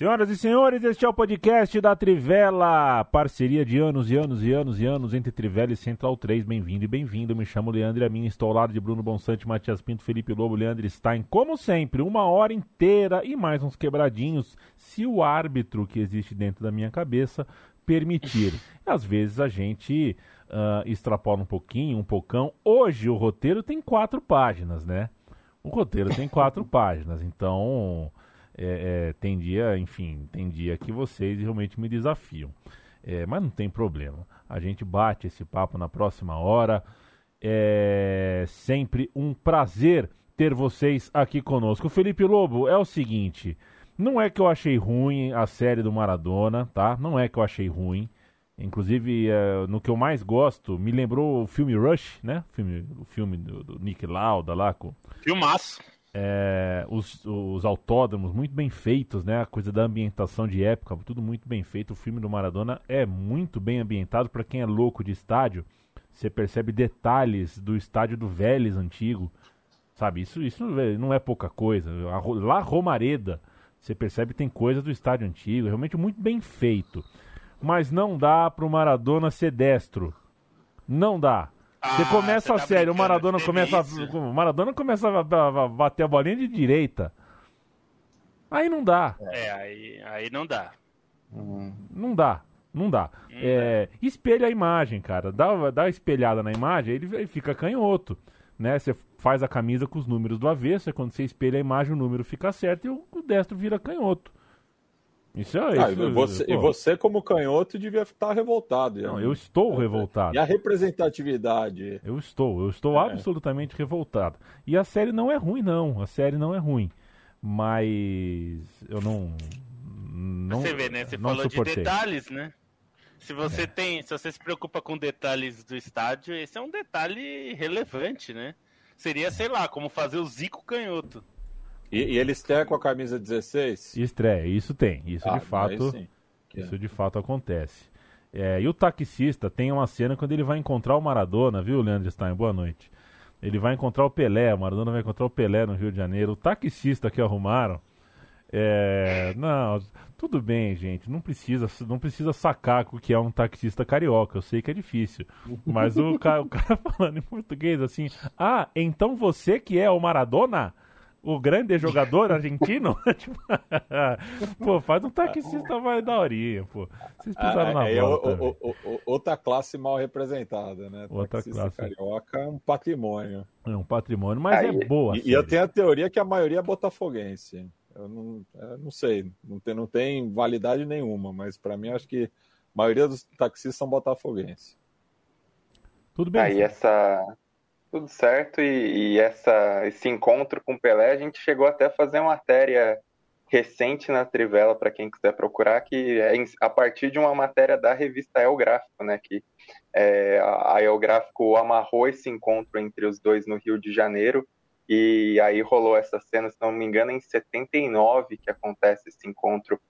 Senhoras e senhores, este é o podcast da Trivela, parceria de anos e anos e anos e anos entre Trivela e Central 3. Bem-vindo e bem-vindo. Me chamo Leandro e a mim estou ao lado de Bruno Bonsante, Matias Pinto, Felipe Lobo, Leandro Stein. Como sempre, uma hora inteira e mais uns quebradinhos, se o árbitro que existe dentro da minha cabeça permitir. Às vezes a gente uh, extrapola um pouquinho, um pocão. Hoje o roteiro tem quatro páginas, né? O roteiro tem quatro páginas, então é, é, tem dia, enfim, tem dia que vocês realmente me desafiam. É, mas não tem problema. A gente bate esse papo na próxima hora. É sempre um prazer ter vocês aqui conosco. Felipe Lobo, é o seguinte: não é que eu achei ruim a série do Maradona, tá? Não é que eu achei ruim. Inclusive, é, no que eu mais gosto, me lembrou o filme Rush, né? O filme, o filme do, do Nick Lauda lá. Com... Filmaço é, os, os autódromos muito bem feitos, né? A coisa da ambientação de época, tudo muito bem feito. O filme do Maradona é muito bem ambientado para quem é louco de estádio. Você percebe detalhes do estádio do Vélez antigo, sabe? Isso, isso não é pouca coisa. Lá Romareda, você percebe tem coisa do estádio antigo, realmente muito bem feito. Mas não dá para o Maradona ser destro. Não dá. Você ah, começa a tá série, o Maradona começa, a, o Maradona começa a, a, a, bater a bolinha de direita. Aí não dá. É, aí, aí não dá. Hum, não dá. Não dá. é, espelha a imagem, cara. Dá, dá uma espelhada na imagem, ele, ele fica canhoto. Né? Você faz a camisa com os números do avesso, é quando você espelha a imagem, o número fica certo e o, o destro vira canhoto. Isso é ah, isso. E você, e você, como canhoto, devia estar revoltado. Não, eu estou revoltado. E a representatividade? Eu estou, eu estou é. absolutamente revoltado. E a série não é ruim, não. A série não é ruim. Mas eu não. não você vê, né? Você falou suportei. de detalhes, né? Se você é. tem. Se você se preocupa com detalhes do estádio, esse é um detalhe relevante, né? Seria, sei lá, como fazer o Zico canhoto. E, e ele estreia com a camisa 16? Estreia, isso tem. Isso ah, de fato. Isso é. de fato acontece. É, e o taxista tem uma cena quando ele vai encontrar o Maradona, viu, Leandro Stein? Boa noite. Ele vai encontrar o Pelé, o Maradona vai encontrar o Pelé no Rio de Janeiro. O taxista que arrumaram. É, não, tudo bem, gente. Não precisa, não precisa sacar o que é um taxista carioca. Eu sei que é difícil. Mas o cara, o cara falando em português assim: Ah, então você que é o Maradona? O grande jogador argentino? Tipo, pô, faz um taxista mais daorinha, pô. Vocês pisaram ah, na é, volta. O, o, o, outra classe mal representada, né? Outra taxista classe. carioca é um patrimônio. É um patrimônio, mas é boa. E, e, eu tenho a teoria que a maioria é botafoguense. Eu não, eu não sei, não tem, não tem validade nenhuma, mas para mim acho que a maioria dos taxistas são botafoguenses. Tudo bem. Aí essa tudo certo. E, e, essa, esse encontro com o Pelé, a gente chegou até a fazer uma matéria recente na Trivela, para quem quiser procurar, que é a partir de uma matéria da revista El Gráfico, né? Que é, a El Gráfico amarrou esse encontro entre os dois no Rio de Janeiro. E aí rolou essa cena, se não me engano, em 79 que acontece esse encontro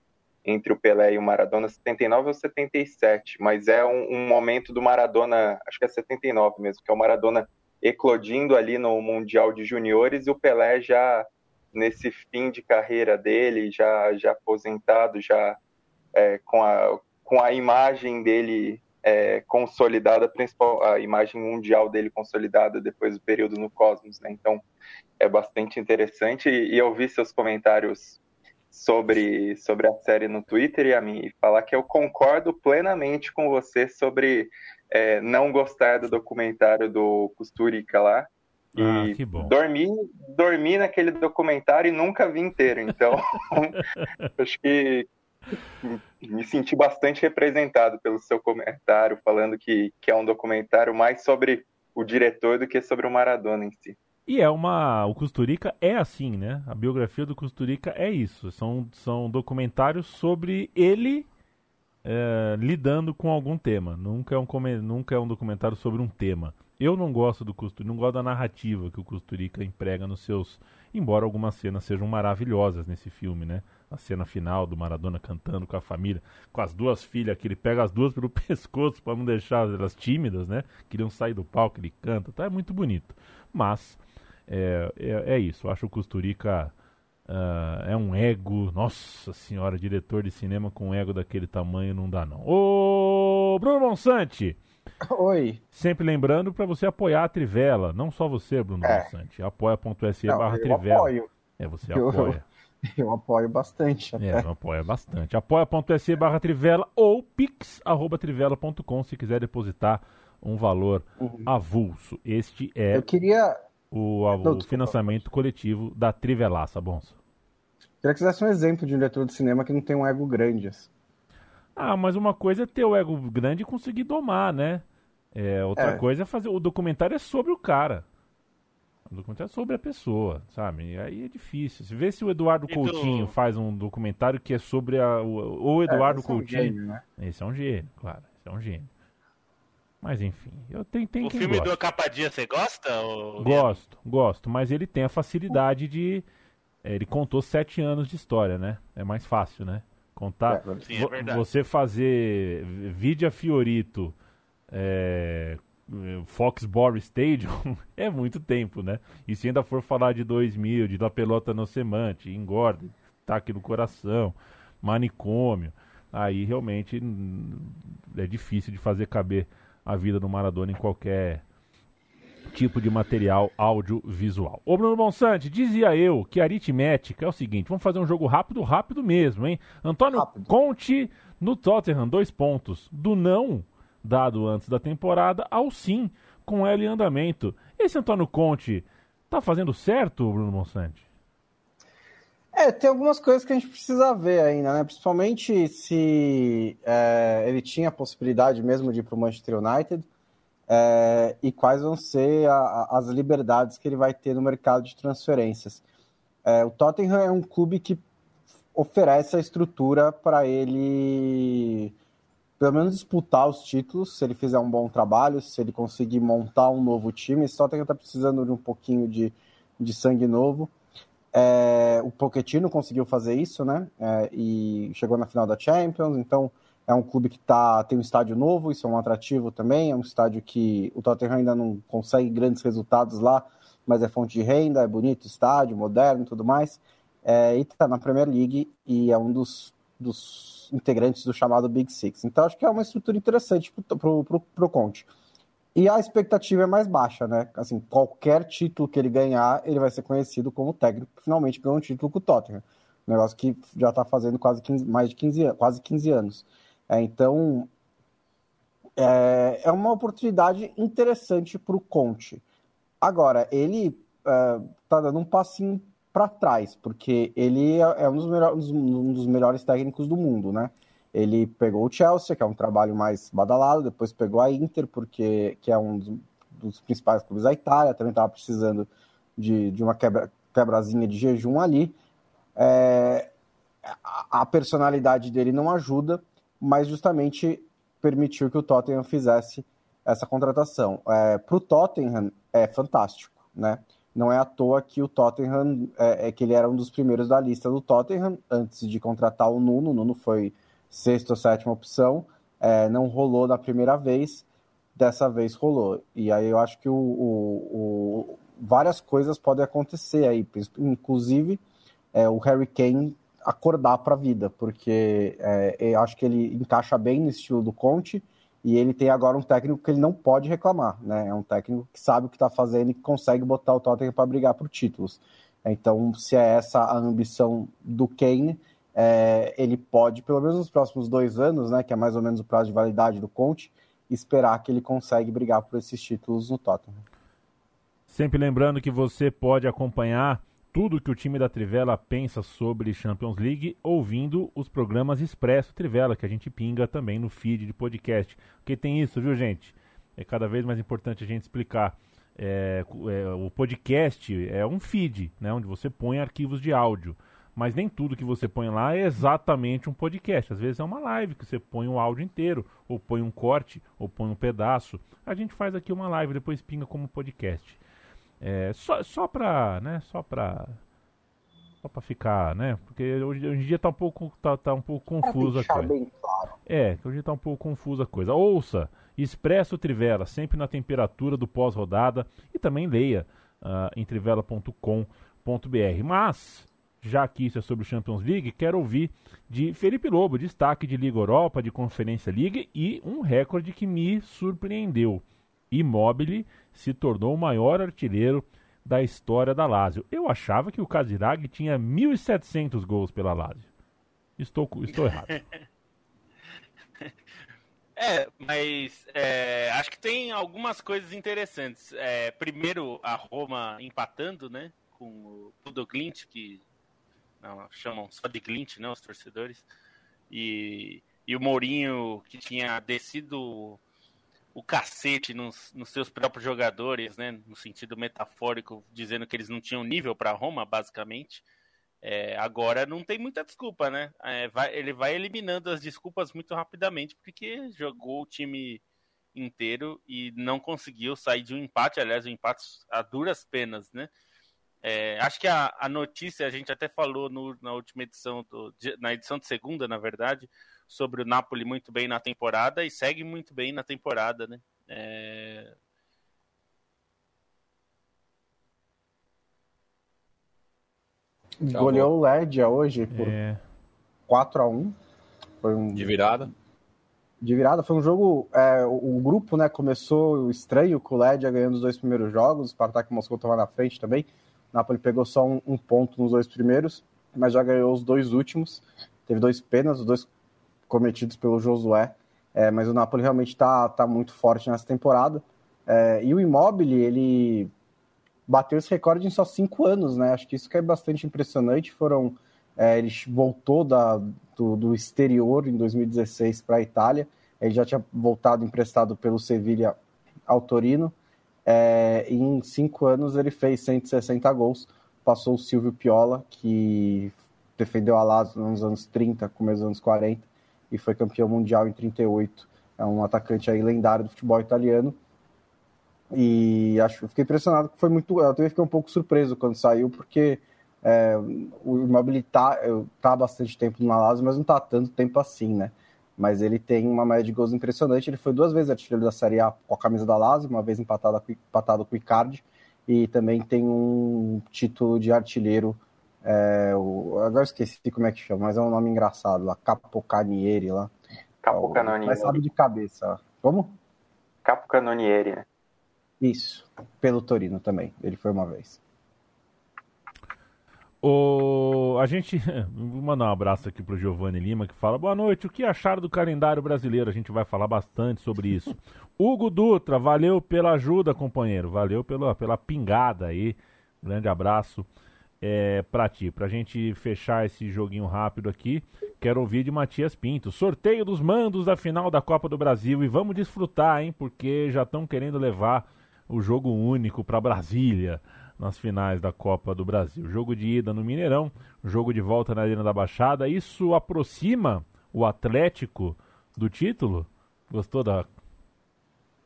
entre o Pelé e o Maradona, 79 ou 77, mas é um, um momento do Maradona, acho que é 79 mesmo, que é o Maradona eclodindo ali no Mundial de Juniores e o Pelé já nesse fim de carreira dele, já, já aposentado, já é, com, a, com a imagem dele é, consolidada, principal, a imagem mundial dele consolidada depois do período no Cosmos, né? Então é bastante interessante e, e eu vi seus comentários sobre, sobre a série no Twitter e a mim e falar que eu concordo plenamente com você sobre é, não gostar do documentário do Costurica lá. Ah, e dormi, dormi naquele documentário e nunca vi inteiro. Então, acho que me senti bastante representado pelo seu comentário, falando que, que é um documentário mais sobre o diretor do que sobre o Maradona em si. E é uma. O Costurica é assim, né? A biografia do Costurica é isso. São, são documentários sobre ele é, lidando com algum tema. Nunca é, um, nunca é um documentário sobre um tema. Eu não gosto do Costurica, não gosto da narrativa que o Costurica emprega nos seus. Embora algumas cenas sejam maravilhosas nesse filme, né? A cena final do Maradona cantando com a família, com as duas filhas, que ele pega as duas pelo pescoço para não deixar elas tímidas, né? Queriam sair do palco, ele canta, tá? É muito bonito. Mas é, é, é isso. Eu acho o Costurica Uh, é um ego, nossa senhora, diretor de cinema com ego daquele tamanho não dá não. Ô, Bruno Monsante! Oi. Sempre lembrando para você apoiar a Trivela, não só você, Bruno é. Monsante. Apoia.se barra Trivela. Apoio. É, você eu, apoia. Eu apoio bastante. Até. É, eu apoio bastante. Apoia.se barra Trivela ou pix.trivela.com se quiser depositar um valor uhum. avulso. Este é eu queria... o, o financiamento coletivo da Trivelaça, Bonsa. Queria que você desse um exemplo de um diretor de cinema que não tem um ego grande. Assim. Ah, mas uma coisa é ter o ego grande e conseguir domar, né? É, outra é. coisa é fazer. O documentário é sobre o cara. O documentário é sobre a pessoa, sabe? E aí é difícil. Se vê se o Eduardo e Coutinho do... faz um documentário que é sobre a, o, o Eduardo é, Coutinho. É um gênio, né? Esse é um gênio, claro. Esse é um gênio. Mas enfim, eu tenho, tenho O filme gosta. do Acapadia você gosta? Ou... Gosto, gosto, mas ele tem a facilidade de é, ele contou sete anos de história, né? É mais fácil, né? Contar. É, sim, é verdade. Você fazer Vidia Fiorito, é, Foxborough Stadium, é muito tempo, né? E se ainda for falar de 2000, de da pelota no semante, engorda, taque no coração, manicômio, aí realmente hum, é difícil de fazer caber a vida do Maradona em qualquer tipo de material audiovisual. Ô Bruno Bonsante, dizia eu que a aritmética é o seguinte, vamos fazer um jogo rápido, rápido mesmo, hein? Antônio rápido. Conte no Tottenham, dois pontos. Do não, dado antes da temporada, ao sim, com ela em andamento. Esse Antônio Conte tá fazendo certo, Bruno Bonsante? É, tem algumas coisas que a gente precisa ver ainda, né? Principalmente se é, ele tinha a possibilidade mesmo de ir para o Manchester United é, e quais vão ser a, as liberdades que ele vai ter no mercado de transferências. É, o Tottenham é um clube que oferece a estrutura para ele, pelo menos, disputar os títulos, se ele fizer um bom trabalho, se ele conseguir montar um novo time. Esse Tottenham está precisando de um pouquinho de, de sangue novo. É, o Pochettino conseguiu fazer isso, né? É, e chegou na final da Champions, então é um clube que tá, tem um estádio novo, isso é um atrativo também. É um estádio que o Tottenham ainda não consegue grandes resultados lá, mas é fonte de renda, é bonito estádio, moderno tudo mais. É, e está na Premier League e é um dos, dos, integrantes do chamado Big Six. Então acho que é uma estrutura interessante para o Conte. E a expectativa é mais baixa, né? Assim, qualquer título que ele ganhar, ele vai ser conhecido como técnico que finalmente ganhou um título com o Tottenham. Um negócio que já está fazendo quase 15, mais de 15, quase 15 anos. É, então, é, é, uma oportunidade interessante para o Conte. Agora, ele está é, dando um passinho para trás, porque ele é, é um dos, melhores, um dos melhores técnicos do mundo, né? Ele pegou o Chelsea, que é um trabalho mais badalado, depois pegou a Inter, porque que é um dos, dos principais clubes da Itália, também estava precisando de, de uma quebra, quebrazinha de jejum ali. É, a, a personalidade dele não ajuda, mas justamente permitiu que o Tottenham fizesse essa contratação. É, Para o Tottenham é fantástico, né? Não é à toa que o Tottenham é, é, que ele era um dos primeiros da lista do Tottenham antes de contratar o Nuno. O Nuno foi sexta ou sétima opção, é, não rolou na primeira vez, dessa vez rolou. E aí eu acho que o, o, o várias coisas podem acontecer aí, inclusive é, o Harry Kane acordar para a vida, porque é, eu acho que ele encaixa bem no estilo do Conte e ele tem agora um técnico que ele não pode reclamar, né? É um técnico que sabe o que está fazendo e que consegue botar o Tottenham para brigar por títulos. Então, se é essa a ambição do Kane, é, ele pode, pelo menos nos próximos dois anos, né, que é mais ou menos o prazo de validade do Conte, esperar que ele consegue brigar por esses títulos no Tottenham. Sempre lembrando que você pode acompanhar tudo que o time da Trivela pensa sobre Champions League ouvindo os programas Expresso Trivela, que a gente pinga também no feed de podcast. Porque tem isso, viu, gente? É cada vez mais importante a gente explicar. É, é, o podcast é um feed, né, onde você põe arquivos de áudio. Mas nem tudo que você põe lá é exatamente um podcast. Às vezes é uma live que você põe o áudio inteiro, ou põe um corte, ou põe um pedaço. A gente faz aqui uma live, depois pinga como podcast. É, só, só pra, né, só pra, só pra ficar, né, porque hoje, hoje em dia tá um pouco, tá, tá um pouco confusa a coisa. Bem claro. É, hoje tá um pouco confusa a coisa. Ouça, Expresso Trivela, sempre na temperatura do pós-rodada e também leia uh, em trivela.com.br. Mas, já que isso é sobre o Champions League, quero ouvir de Felipe Lobo, destaque de Liga Europa, de Conferência League e um recorde que me surpreendeu. Immobile se tornou o maior artilheiro da história da Lazio. Eu achava que o Casiraghi tinha 1.700 gols pela Lazio. Estou, estou errado. É, mas é, acho que tem algumas coisas interessantes. É, primeiro, a Roma empatando, né? Com o Tudo Glint, que chamam só de Glint, né? Os torcedores. E, e o Mourinho, que tinha descido o cacete nos, nos, seus próprios jogadores, né? No sentido metafórico, dizendo que eles não tinham nível para Roma, basicamente. É, agora não tem muita desculpa, né? É, vai, ele vai eliminando as desculpas muito rapidamente, porque jogou o time inteiro e não conseguiu sair de um empate, aliás, um empate a duras penas, né? É, acho que a, a, notícia, a gente até falou no, na última edição, do, na edição de segunda, na verdade, sobre o Napoli muito bem na temporada e segue muito bem na temporada, né? É, Goleou o Ledia hoje por é. 4 a 1 Foi um... De virada? De virada. Foi um jogo. É, o, o, grupo né, começou estranho com o Ledia ganhando os dois primeiros jogos. O Spartak Moscou estava na frente também. Napoli pegou só um, um, ponto nos dois primeiros, mas já ganhou os dois últimos. Teve dois penas, os dois cometidos pelo Josué. É, mas o Napoli realmente está tá muito forte nessa temporada. É, e o Immobile, ele bateu esse recorde em só cinco anos, né? Acho que isso que é bastante impressionante. Foram é, ele voltou da, do, do exterior em 2016 para a Itália. Ele já tinha voltado emprestado pelo Sevilha ao Torino. É, em cinco anos ele fez 160 gols. Passou o Silvio Piola, que defendeu a Lazio nos anos 30, começo dos anos 40, e foi campeão mundial em 38. É um atacante aí lendário do futebol italiano. E acho, fiquei impressionado que foi muito. Eu também fiquei um pouco surpreso quando saiu, porque é, o Immobile tá, tá bastante tempo no Lazio, mas não tá tanto tempo assim, né? Mas ele tem uma média de gols impressionante. Ele foi duas vezes artilheiro da Série A com a camisa da Lazio, uma vez empatado, empatado com o Icardi, e também tem um título de artilheiro. É, o, agora esqueci como é que chama, mas é um nome engraçado lá, Capocanieri lá. Capocanonieri. Mas sabe de cabeça. Como? Capocanonieri, né? Isso, pelo Torino também. Ele foi uma vez. O... A gente. Vou mandar um abraço aqui pro Giovanni Lima que fala: Boa noite, o que acharam do calendário brasileiro? A gente vai falar bastante sobre isso. Hugo Dutra, valeu pela ajuda, companheiro. Valeu pela, pela pingada aí. Grande abraço é, pra ti. Pra gente fechar esse joguinho rápido aqui, quero ouvir de Matias Pinto. Sorteio dos mandos da final da Copa do Brasil. E vamos desfrutar, hein? Porque já estão querendo levar o jogo único para Brasília nas finais da Copa do Brasil. Jogo de ida no Mineirão, jogo de volta na Arena da Baixada. Isso aproxima o Atlético do título? Gostou da.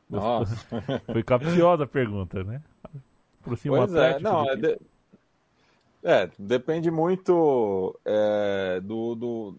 Gostou? Nossa. Foi capciosa a pergunta, né? Aproxima pois o é, Atlético. É, não, é, de... é, depende muito é, do, do,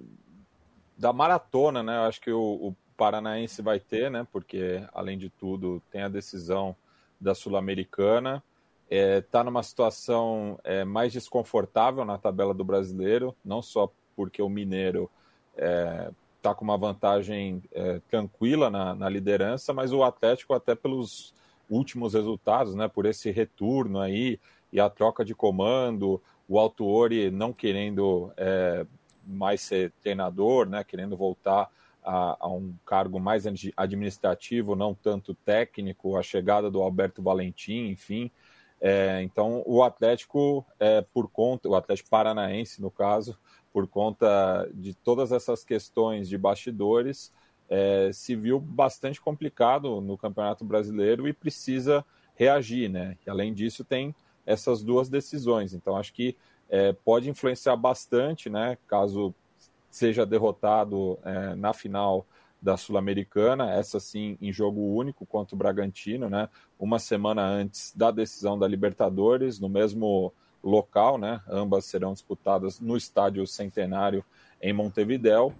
da maratona, né? Eu acho que o, o Paranaense vai ter, né? Porque, além de tudo, tem a decisão da Sul-Americana. Está é, tá numa situação é, mais desconfortável na tabela do brasileiro, não só porque o Mineiro está é, com uma vantagem é, tranquila na, na, liderança, mas o Atlético, até pelos últimos resultados, né, por esse retorno aí e a troca de comando, o Altuori não querendo é, mais ser treinador, né, querendo voltar a, a, um cargo mais administrativo, não tanto técnico, a chegada do Alberto Valentim, enfim. É, então, o Atlético, é, por conta, o Atlético Paranaense, no caso, por conta de todas essas questões de bastidores, é, se viu bastante complicado no Campeonato Brasileiro e precisa reagir, né? E, além disso, tem essas duas decisões. Então, acho que é, pode influenciar bastante, né? Caso seja derrotado é, na final da Sul-Americana, essa sim em jogo único contra o Bragantino, né? Uma semana antes da decisão da Libertadores, no mesmo local, né? Ambas serão disputadas no Estádio Centenário em Montevidéu.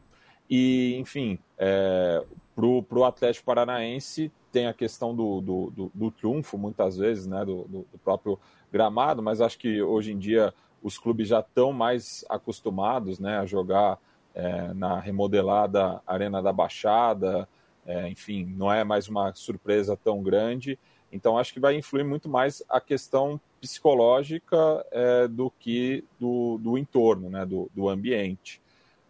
E, enfim, é, para o Atlético Paranaense tem a questão do, do, do, do triunfo, muitas vezes, né? Do, do, próprio gramado, mas acho que hoje em dia os clubes já estão mais acostumados né, a jogar é, na remodelada Arena da Baixada, é, enfim, não é mais uma surpresa tão grande. Então, acho que vai influir muito mais a questão psicológica é, do que do, do entorno, né, do, do ambiente.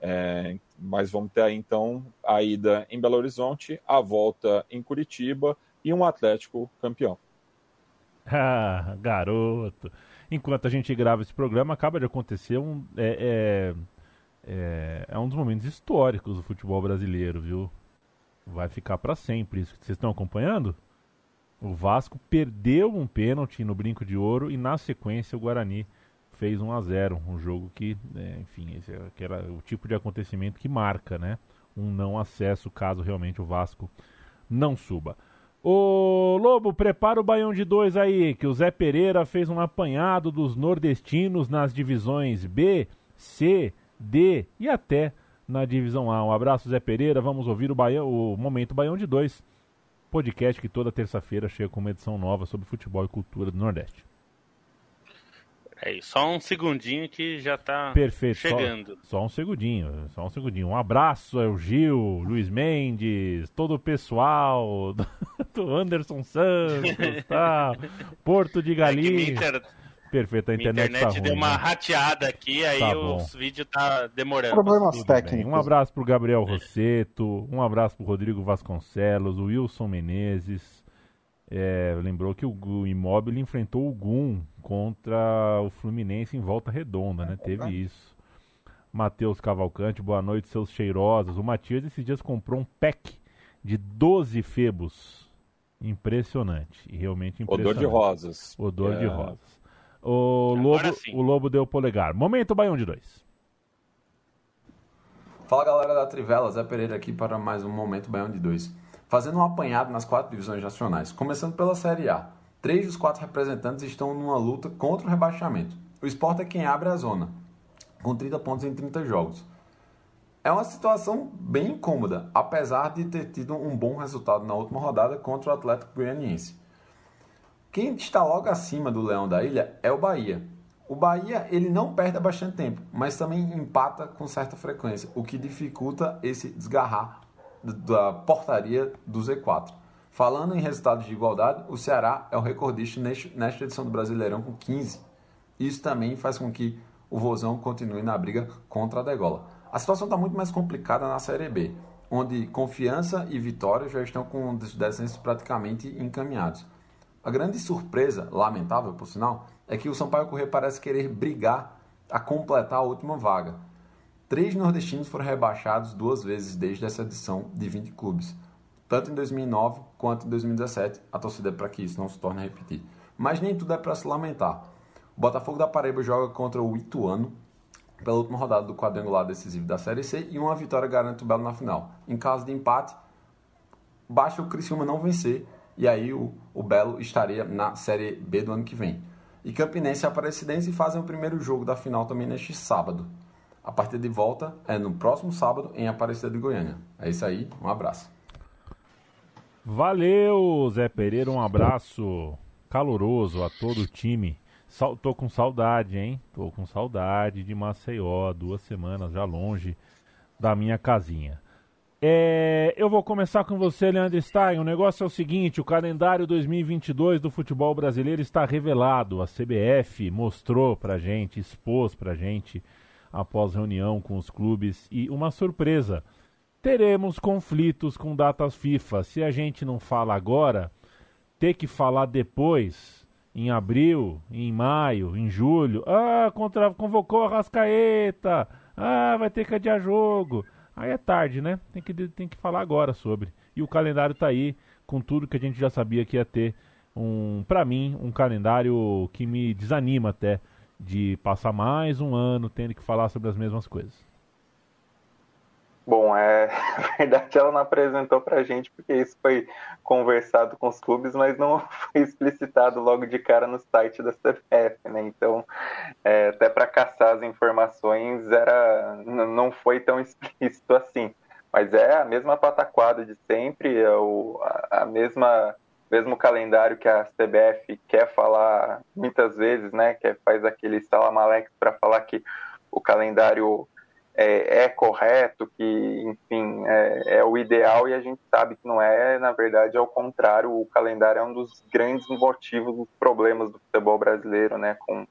É, mas vamos ter aí, então, a ida em Belo Horizonte, a volta em Curitiba e um Atlético campeão. Ah, garoto! Enquanto a gente grava esse programa, acaba de acontecer um. É, é, é, é um dos momentos históricos do futebol brasileiro, viu? Vai ficar para sempre isso. Vocês estão acompanhando? O Vasco perdeu um pênalti no Brinco de Ouro e na sequência o Guarani fez 1 a 0 um jogo que, é, enfim, esse é era o tipo de acontecimento que marca, né? Um não acesso caso realmente o Vasco não suba. Ô Lobo, prepara o baião de dois aí, que o Zé Pereira fez um apanhado dos nordestinos nas divisões B, C, D e até na divisão A. Um abraço, Zé Pereira. Vamos ouvir o, baião, o Momento Baião de Dois podcast que toda terça-feira chega com uma edição nova sobre futebol e cultura do Nordeste. É, só um segundinho que já tá Perfeito, chegando. Só, só, um segundinho, só um segundinho. Um abraço ao Gil, Luiz Mendes, todo o pessoal do, do Anderson Santos, tá? Porto de Galinha. É Perfeito, a internet, internet tá deu ruim, uma né? rateada aqui, aí Tá o bom. vídeo tá demorando. Problemas Tudo técnicos. bem. Um abraço pro Gabriel Rosseto, um abraço pro Rodrigo Vasconcelos, o Wilson Menezes. É, lembrou que o, o Immobile enfrentou o Gum contra o Fluminense em volta redonda, né? Teve isso. Matheus Cavalcante, boa noite, seus cheirosos. O Matias esses dias comprou um pack de 12 febos. Impressionante. E realmente impressionante. Odor de rosas. Odor de É. rosas. O Agora Lobo, sim. o Lobo deu polegar. Momento Baião de dois. Fala galera da Trivela, Zé Pereira aqui para mais um Momento Baião de 2. Fazendo um apanhado nas quatro divisões nacionais. Começando pela Série A. Três dos quatro representantes estão numa luta contra o rebaixamento. O Sport é quem abre a zona, com 30 pontos em 30 jogos. É uma situação bem incômoda, apesar de ter tido um bom resultado na última rodada contra o Atlético Goianiense. Quem está logo acima do Leão da Ilha é o Bahia. O Bahia ele não perde há bastante tempo, mas também empata com certa frequência, o que dificulta esse desgarrar da portaria do Z4. Falando em resultados de igualdade, o Ceará é o recordista nesta edição do Brasileirão com 15. Isso também faz com que o Vozão continue na briga contra a Degola. A situação está muito mais complicada na Série B, onde Confiança e Vitória já estão com os descensos praticamente encaminhados. A grande surpresa, lamentável por sinal, é que o Sampaio Corrêa parece querer brigar a completar a última vaga. Três nordestinos foram rebaixados duas vezes desde essa edição de 20 clubes, tanto em 2009 quanto em 2017. A torcida é para que isso não se torne a repetir. Mas nem tudo é para se lamentar. O Botafogo da Paraíba joga contra o Ituano pela última rodada do quadrangular decisivo da Série C e uma vitória garante o Belo na final. Em caso de empate, basta o Criciúma não vencer e aí o, o Belo estaria na Série B do ano que vem. E Campinense e Aparecidense fazem o primeiro jogo da final também neste sábado. A partida de volta é no próximo sábado em Aparecida de Goiânia. É isso aí, um abraço. Valeu, Zé Pereira. Um abraço caloroso a todo o time. Sal- tô com saudade, hein? Tô com saudade de Maceió. Duas semanas já longe da minha casinha. É, eu vou começar com você, Leandro Stein. O negócio é o seguinte: o calendário 2022 do futebol brasileiro está revelado. A CBF mostrou pra gente, expôs pra gente, após reunião com os clubes. E uma surpresa: teremos conflitos com datas FIFA. Se a gente não fala agora, ter que falar depois, em abril, em maio, em julho. Ah, contra, convocou a Rascaeta. Ah, vai ter que adiar jogo. Aí é tarde, né? Tem que, tem que falar agora sobre. E o calendário tá aí, com tudo que a gente já sabia que ia ter. Um, para mim, um calendário que me desanima até de passar mais um ano tendo que falar sobre as mesmas coisas. Bom, é verdade ela não apresentou pra gente porque isso foi conversado com os clubes, mas não foi explicitado logo de cara no site da CBF, né? Então, é, até para caçar as informações era não foi tão explícito assim. Mas é a mesma pataquada de sempre, é o, a, a mesma mesmo calendário que a CBF quer falar muitas vezes, né, que faz aquele salamalex para falar que o calendário é, é, correto, que, enfim, é, é, o ideal e a gente sabe que não é, na verdade, ao contrário, o calendário é um dos grandes motivos dos problemas do futebol brasileiro, né, com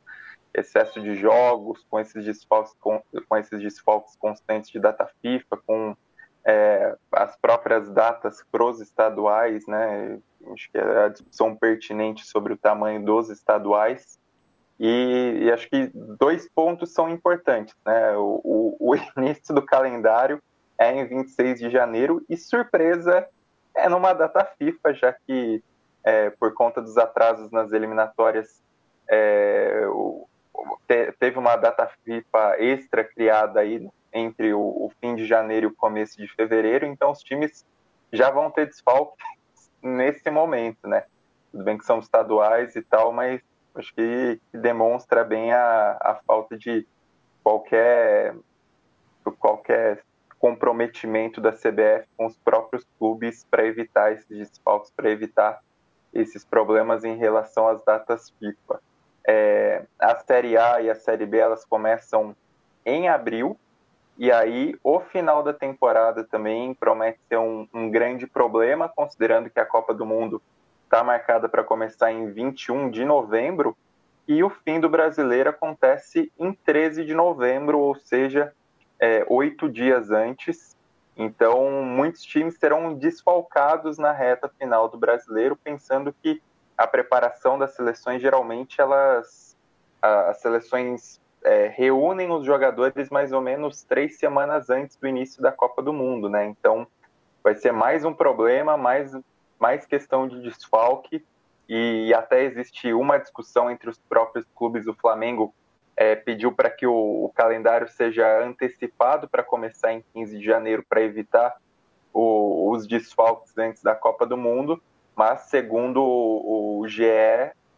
excesso de jogos, com esses desfalques, com, com esses desfalques constantes de data FIFA, com é, as próprias datas pros estaduais, né, acho que é a discussão pertinente sobre o tamanho dos estaduais, e, e, acho que dois pontos são importantes. Né? O, o, o, início do calendário é em 26 de janeiro e surpresa é numa data FIFA, já que é, por conta dos atrasos nas eliminatórias é, o, te, teve uma data FIFA extra criada aí entre o, o, fim de janeiro e o começo de fevereiro, então os times já vão ter desfalque nesse momento, né? Tudo bem que são estaduais e tal, mas acho que, demonstra bem a, a falta de qualquer, qualquer comprometimento da CBF com os próprios clubes para evitar esses desfalques, para evitar esses problemas em relação às datas FIFA. É, a Série A e a Série B elas começam em abril, e aí o final da temporada também promete ser um, um grande problema, considerando que a Copa do Mundo está marcada para começar em 21 de novembro e o fim do brasileiro acontece em 13 de novembro, ou seja, é, oito dias antes. Então, muitos times serão desfalcados na reta final do brasileiro, pensando que a preparação das seleções geralmente elas as seleções é, reúnem os jogadores mais ou menos três semanas antes do início da Copa do Mundo, né? Então vai ser mais um problema, mais mais questão de desfalque e até existe uma discussão entre os próprios clubes. O Flamengo é, pediu para que o, o, calendário seja antecipado para começar em 15 de janeiro para evitar o, os desfalques antes da Copa do Mundo, mas segundo o, o GE,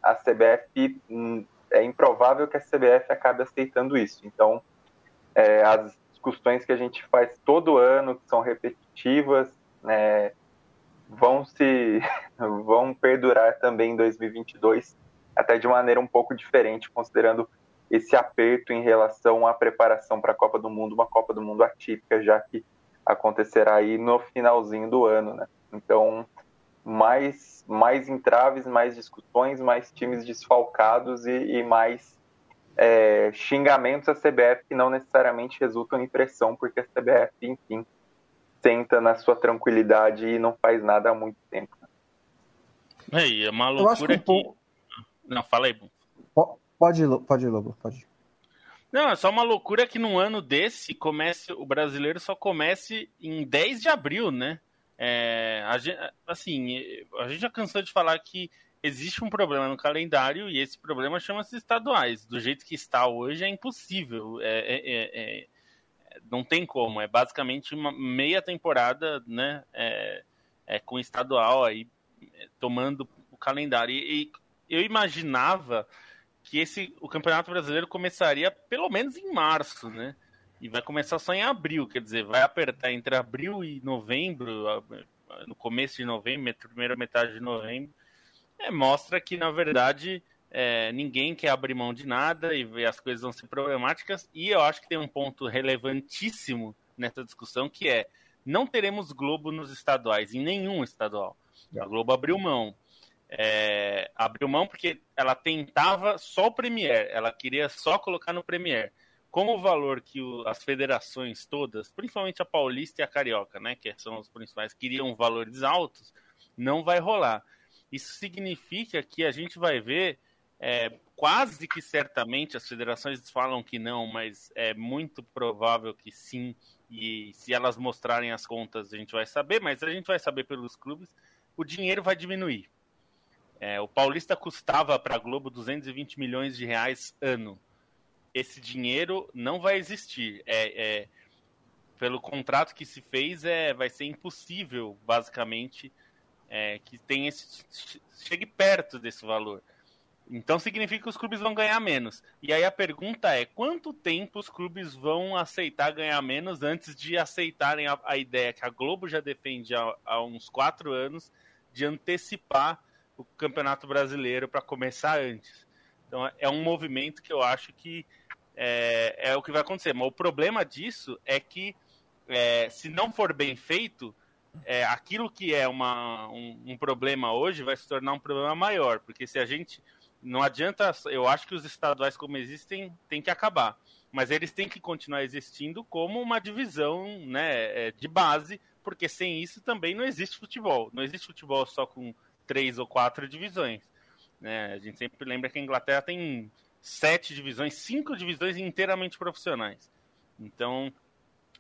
a CBF hum, é improvável que a CBF acabe aceitando isso. Então, é, as discussões que a gente faz todo ano, que são repetitivas, né, vão se vão perdurar também em 2022, até de maneira um pouco diferente, considerando esse aperto em relação à preparação para a Copa do Mundo, uma Copa do Mundo atípica, já que acontecerá aí no finalzinho do ano, né? Então, mais mais entraves, mais discussões, mais times desfalcados e, e mais é, xingamentos à CBF que não necessariamente resultam em pressão, porque a CBF, enfim, senta na sua tranquilidade e não faz nada há muito tempo. É, é uma loucura que... que... Não, fala aí. Pode ir, pode ir, Lobo, pode ir. Não, é só uma loucura que num ano desse comece, o brasileiro só comece em 10 de abril, né? É, a gente, assim, a gente já cansou de falar que existe um problema no calendário e esse problema chama-se estaduais. Do jeito que está hoje é impossível. É, é, é não tem como, é basicamente uma meia temporada, né, é, é com estadual aí tomando o calendário. E, e, eu imaginava que esse o Campeonato Brasileiro começaria pelo menos em março, né? E vai começar só em abril, quer dizer, vai apertar entre abril e novembro, no começo de novembro, primeira metade de novembro. É, mostra que, na verdade, é, ninguém quer abrir mão de nada e as coisas vão ser problemáticas. E eu acho que tem um ponto relevantíssimo nessa discussão que é não teremos Globo nos estaduais, em nenhum estadual. A Globo abriu mão. É, abriu mão porque ela tentava só o Premier, ela queria só colocar no Premier. Como o valor que o, as federações todas, principalmente a Paulista e a Carioca, né, que são os principais, queriam valores altos, não vai rolar. Isso significa que a gente vai ver é, quase que certamente as federações falam que não, mas é muito provável que sim. E se elas mostrarem as contas, a gente vai saber, mas a gente vai saber pelos clubes, o dinheiro vai diminuir. É, o Paulista custava para a Globo 220 milhões de reais ano. Esse dinheiro não vai existir. É, é, pelo contrato que se fez, é, vai ser impossível, basicamente, é, que tenha esse, chegue perto desse valor. Então significa que os clubes vão ganhar menos. E aí a pergunta é: quanto tempo os clubes vão aceitar ganhar menos antes de aceitarem a, a ideia que a Globo já defende há, há, uns quatro anos de antecipar o Campeonato Brasileiro para começar antes. Então é um movimento que eu acho que é, é o que vai acontecer. Mas o problema disso é que é, se não for bem feito, é, aquilo que é uma, um, um, problema hoje vai se tornar um problema maior, porque se a gente não adianta, eu acho que os estaduais como existem tem que acabar, mas eles têm que continuar existindo como uma divisão né, é, de base, porque sem isso também não existe futebol. Não existe futebol só com três ou quatro divisões. Né? A gente sempre lembra que a Inglaterra tem sete divisões, cinco divisões inteiramente profissionais. Então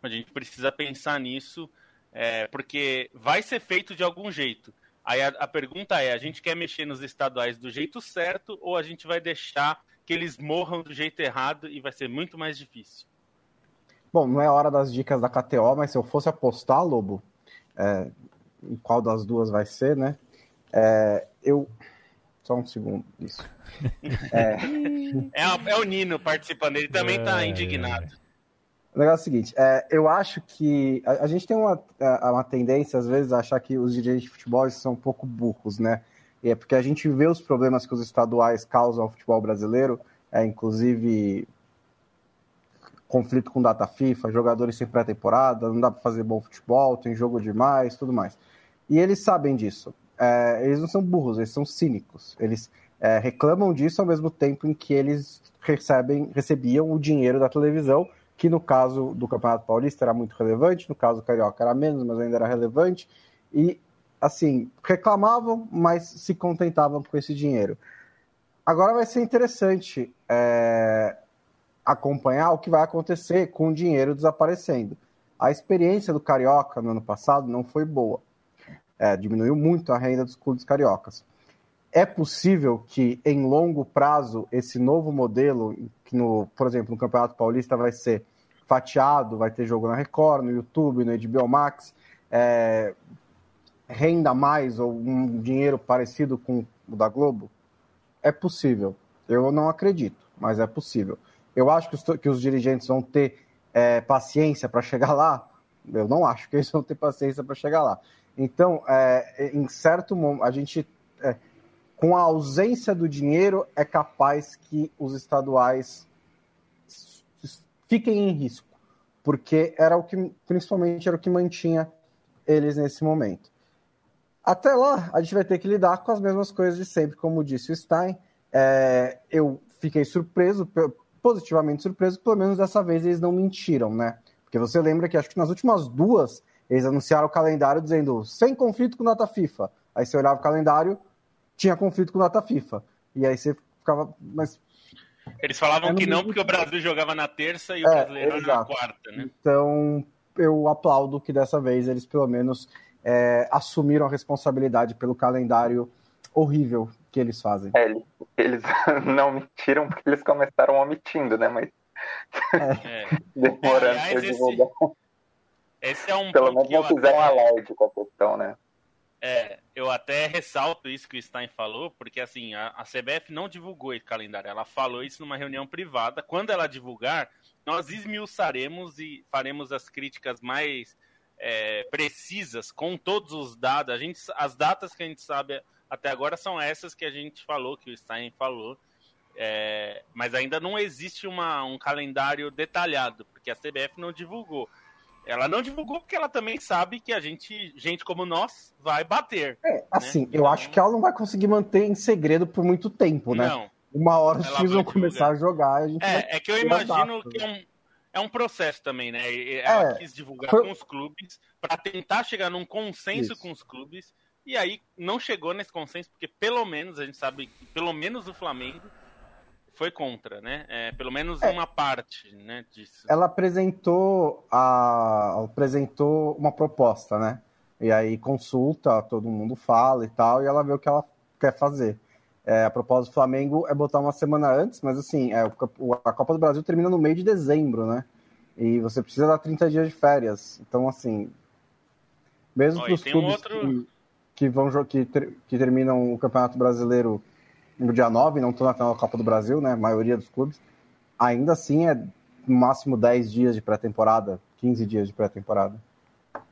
a gente precisa pensar nisso, é, porque vai ser feito de algum jeito. Aí a, a, pergunta é: a gente quer mexer nos estaduais do jeito certo ou a gente vai deixar que eles morram do jeito errado e vai ser muito mais difícil? Bom, não é hora das dicas da KTO, mas se eu fosse apostar, Lobo, é, em qual das duas vai ser, né? É, eu. Só um segundo, isso. É, é, é o Nino participando, ele também está é. indignado. O negócio é o seguinte, é, eu acho que a, a, gente tem uma, uma tendência, às vezes, a achar que os dirigentes de futebol são um pouco burros, né? E é porque a gente vê os problemas que os estaduais causam ao futebol brasileiro, é, inclusive conflito com data FIFA, jogadores sem pré-temporada, não dá para fazer bom futebol, tem jogo demais, tudo mais. E eles sabem disso. É, eles não são burros, eles são cínicos. Eles é, reclamam disso ao mesmo tempo em que eles recebem, recebiam o dinheiro da televisão que no caso do Campeonato Paulista era muito relevante, no caso do Carioca era menos, mas ainda era relevante, e assim, reclamavam, mas se contentavam com esse dinheiro. Agora vai ser interessante é, acompanhar o que vai acontecer com o dinheiro desaparecendo. A experiência do Carioca no ano passado não foi boa. É, diminuiu muito a renda dos clubes cariocas. É possível que, em longo prazo, esse novo modelo, que, no, por exemplo, no Campeonato Paulista vai ser fatiado, vai ter jogo na Record, no YouTube, no HBO Max, é, renda mais ou um dinheiro parecido com o da Globo? É possível. Eu não acredito, mas é possível. Eu acho que os, que os dirigentes vão ter é, paciência para chegar lá. Eu não acho que eles vão ter paciência para chegar lá. Então, é, em certo momento, a gente é, com a ausência do dinheiro, é capaz que os estaduais fiquem em risco, porque era o que, principalmente, era o que mantinha eles nesse momento. Até lá, a gente vai ter que lidar com as mesmas coisas de sempre, como disse o Stein. É, eu fiquei surpreso, positivamente surpreso, pelo menos dessa vez eles não mentiram, né? Porque você lembra que acho que nas últimas duas eles anunciaram o calendário dizendo sem conflito com data FIFA. Aí você olhava o calendário, tinha conflito com data FIFA. E aí você ficava. Mas. Eles falavam que não, porque o Brasil jogava na terça e o é, brasileiro na quarta, né? Então, eu aplaudo que dessa vez eles pelo menos é, assumiram a responsabilidade pelo calendário horrível que eles fazem. É, eles não mentiram porque eles começaram omitindo, né? Mas é. demorando para divulgar. Esse, esse é um Pelo menos não fizeram até... alarde com a questão, né? É, eu até ressalto isso que o Stein falou, porque assim, a, a, CBF não divulgou esse calendário, ela falou isso numa reunião privada. Quando ela divulgar, nós esmiuçaremos e faremos as críticas mais é, precisas, com todos os dados. A gente, as datas que a gente sabe até agora são essas que a gente falou, que o Stein falou. É, mas ainda não existe uma, um calendário detalhado, porque a CBF não divulgou. Ela não divulgou porque ela também sabe que a gente, gente como nós, vai bater. É, né? assim, né? eu então... acho que ela não vai conseguir manter em segredo por muito tempo, né? Não. Uma hora os times vão começar a jogar. A gente é, é que eu imagino que é um, é um processo também, né? Ela é, quis divulgar foi... com os clubes para tentar chegar num consenso Isso. com os clubes. E aí não chegou nesse consenso, porque pelo menos a gente sabe que pelo menos o Flamengo foi contra, né? É, pelo menos é, uma parte, né, disso. Ela apresentou a apresentou uma proposta, né? E aí consulta, todo mundo fala e tal, e ela vê o que ela quer fazer. É, a proposta do Flamengo é botar uma semana antes, mas assim, é, a Copa do Brasil termina no meio de dezembro, né? E você precisa dar 30 dias de férias. Então, assim, mesmo para os clubes um outro... que, que, vão que, ter, que terminam o Campeonato Brasileiro no dia 9, não estou na final da Copa do Brasil, né? A maioria dos clubes. Ainda assim é no máximo 10 dias de pré-temporada, 15 dias de pré-temporada.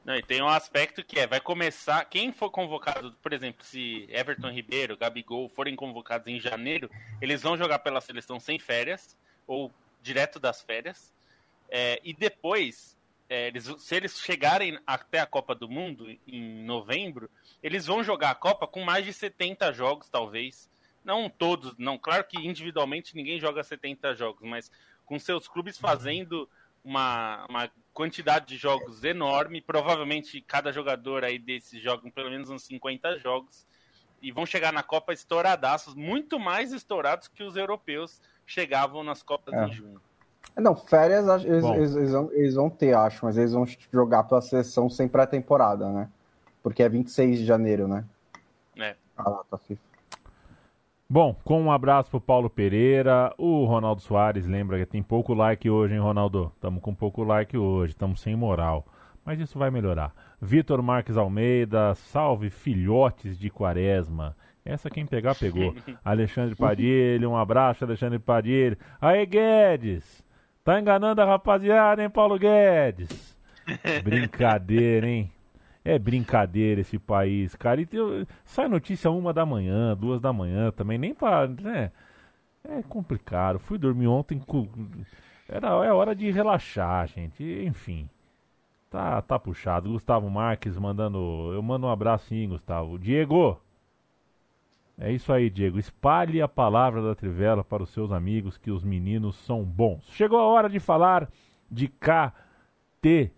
Não, e tem um aspecto que é, vai começar, quem for convocado, por exemplo, se Everton Ribeiro, Gabigol forem convocados em janeiro, eles vão jogar pela seleção sem férias, ou direto das férias, é, e depois, é, eles, se eles chegarem até a Copa do Mundo, em novembro, eles vão jogar a Copa com mais de 70 jogos, talvez, não todos, não, claro que individualmente ninguém joga 70 jogos, mas com seus clubes fazendo uma, uma quantidade de jogos enorme. Provavelmente cada jogador aí desses jogam pelo menos uns 50 jogos. E vão chegar na Copa estouradaços, muito mais estourados que os europeus chegavam nas Copas é. em junho. Não, férias eles, eles, eles, vão, eles, vão, ter, acho, mas eles vão jogar pela seleção sem pré-temporada, né? Porque é 26 de janeiro, né? É. Ah, lá, tá FIFA. Bom, com um abraço pro Paulo Pereira, o Ronaldo Soares, lembra que tem pouco like hoje, hein, Ronaldo? Tamo com pouco like hoje, estamos sem moral. Mas isso vai melhorar. Vitor Marques Almeida, salve filhotes de quaresma. Essa quem pegar, pegou. Alexandre Padilha, um abraço, Alexandre Padilha. Aí, Guedes! Tá enganando a rapaziada, hein, Paulo Guedes? Brincadeira, hein? É brincadeira esse país, cara. E sai notícia uma da manhã, duas da manhã também, nem para, né? É complicado. Fui dormir ontem, era é hora de relaxar, gente. Enfim, tá tá puxado. Gustavo Marques mandando, eu mando um abraço sim, Gustavo. Diego, é isso aí, Diego. Espalhe a palavra da Trivela para os seus amigos que os meninos são bons. Chegou a hora de falar de KTO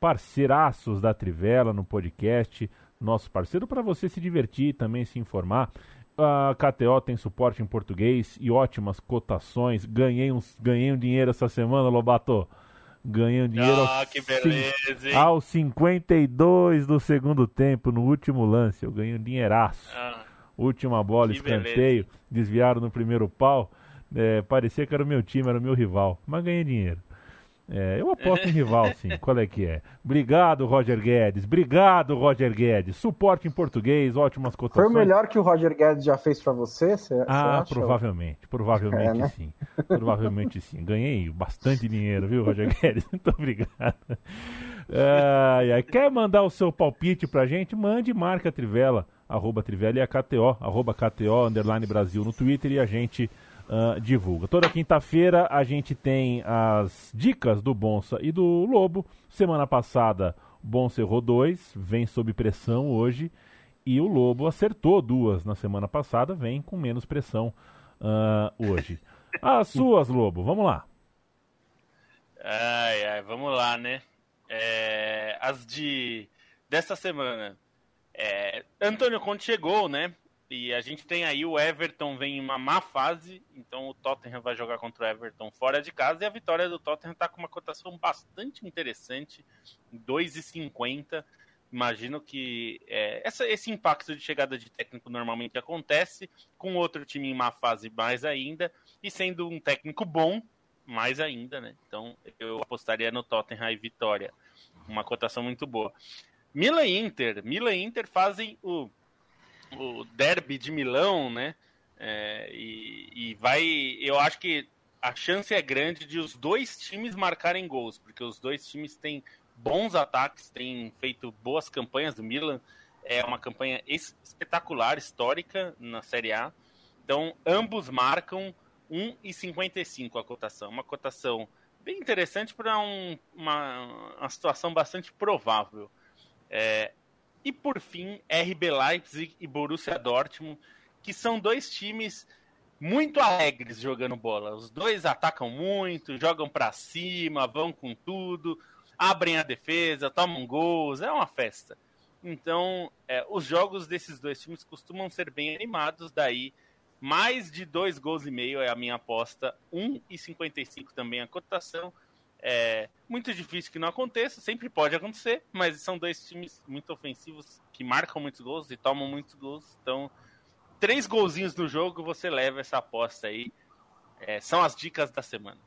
parceiraços da Trivela no podcast, nosso parceiro para você se divertir e também se informar. A KTO tem suporte em português e ótimas cotações. Ganhei, uns, ganhei um dinheiro essa semana, Lobato. Ganhei um dinheiro ah, aos, que beleza, aos 52 do segundo tempo, no último lance. Eu ganhei um dinheiraço. Ah, Última bola, escanteio, beleza. desviaram no primeiro pau. É, parecia que era o meu time, era o meu rival. Mas ganhei dinheiro. É, eu aposto em rival, sim. Qual é que é? Obrigado, Roger Guedes. Obrigado, Roger Guedes. Suporte em português, ótimas cotações. Foi o melhor que o Roger Guedes já fez para você? Cê, ah, cê provavelmente. Provavelmente é, né? sim. Provavelmente sim. Ganhei bastante dinheiro, viu, Roger Guedes? Muito obrigado. É, quer mandar o seu palpite pra gente? Mande marca Trivela, arroba Trivela e a KTO, arroba KTO, underline Brasil no Twitter e a gente uh, divulga. Toda quinta-feira a gente tem as dicas do Bonsa e do Lobo. Semana passada, Bonsa errou dois, vem sob pressão hoje. E o Lobo acertou duas na semana passada, vem com menos pressão uh, hoje. As suas, Lobo, vamos lá. Ai, ai, vamos lá, né? É, as de dessa semana. É, Antônio Conte chegou, né? E a gente tem aí o Everton vem em uma má fase, então o Tottenham vai jogar contra o Everton fora de casa e a vitória do Tottenham está com uma cotação bastante interessante, 2,50. Imagino que é, essa, esse impacto de chegada de técnico normalmente acontece, com outro time em má fase mais ainda, e sendo um técnico bom, mais ainda, né? Então eu apostaria no Tottenham e vitória. Uma cotação muito boa. Milan Inter. Milan Inter fazem o o derby de Milão, né? É, e, e vai. Eu acho que a chance é grande de os dois times marcarem gols, porque os dois times têm bons ataques, têm feito boas campanhas do Milan. É uma campanha espetacular, histórica na Série A. Então, ambos marcam 1,55 a cotação. Uma cotação bem interessante para um, uma, uma situação bastante provável. É, e por fim, RB Leipzig e Borussia Dortmund, que são dois times muito alegres jogando bola. Os dois atacam muito, jogam para cima, vão com tudo, abrem a defesa, tomam gols, é uma festa. Então, é, os jogos desses dois times costumam ser bem animados, daí mais de dois gols e meio é a minha aposta, 1,55 também a cotação. É muito difícil que não aconteça, sempre pode acontecer, mas são dois times muito ofensivos que marcam muitos gols e tomam muitos gols. Então, três golzinhos no jogo, você leva essa aposta aí. É, são as dicas da semana.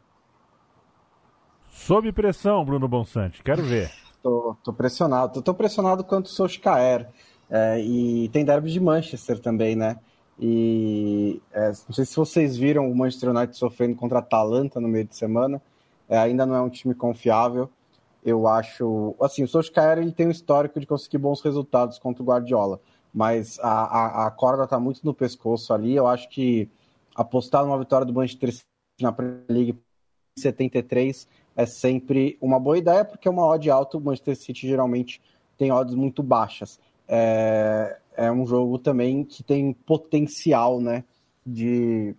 Sob pressão, Bruno Bonsante, quero ver. Tô, tô pressionado, tô, tô pressionado quanto o Solskjaer. É, e tem derby de Manchester também, né? E é, não sei se vocês viram o Manchester United sofrendo contra a Atalanta no meio de semana é, ainda não é um time confiável. Eu acho. Assim, o Solskjaer ele tem um histórico de conseguir bons resultados contra o Guardiola, mas a, a, a corda está muito no pescoço ali. Eu acho que apostar numa vitória do Manchester City na Premier League 73 é sempre uma boa ideia, porque é uma odd alta. O Manchester City geralmente tem odds muito baixas. É, é um jogo também que tem potencial, né? De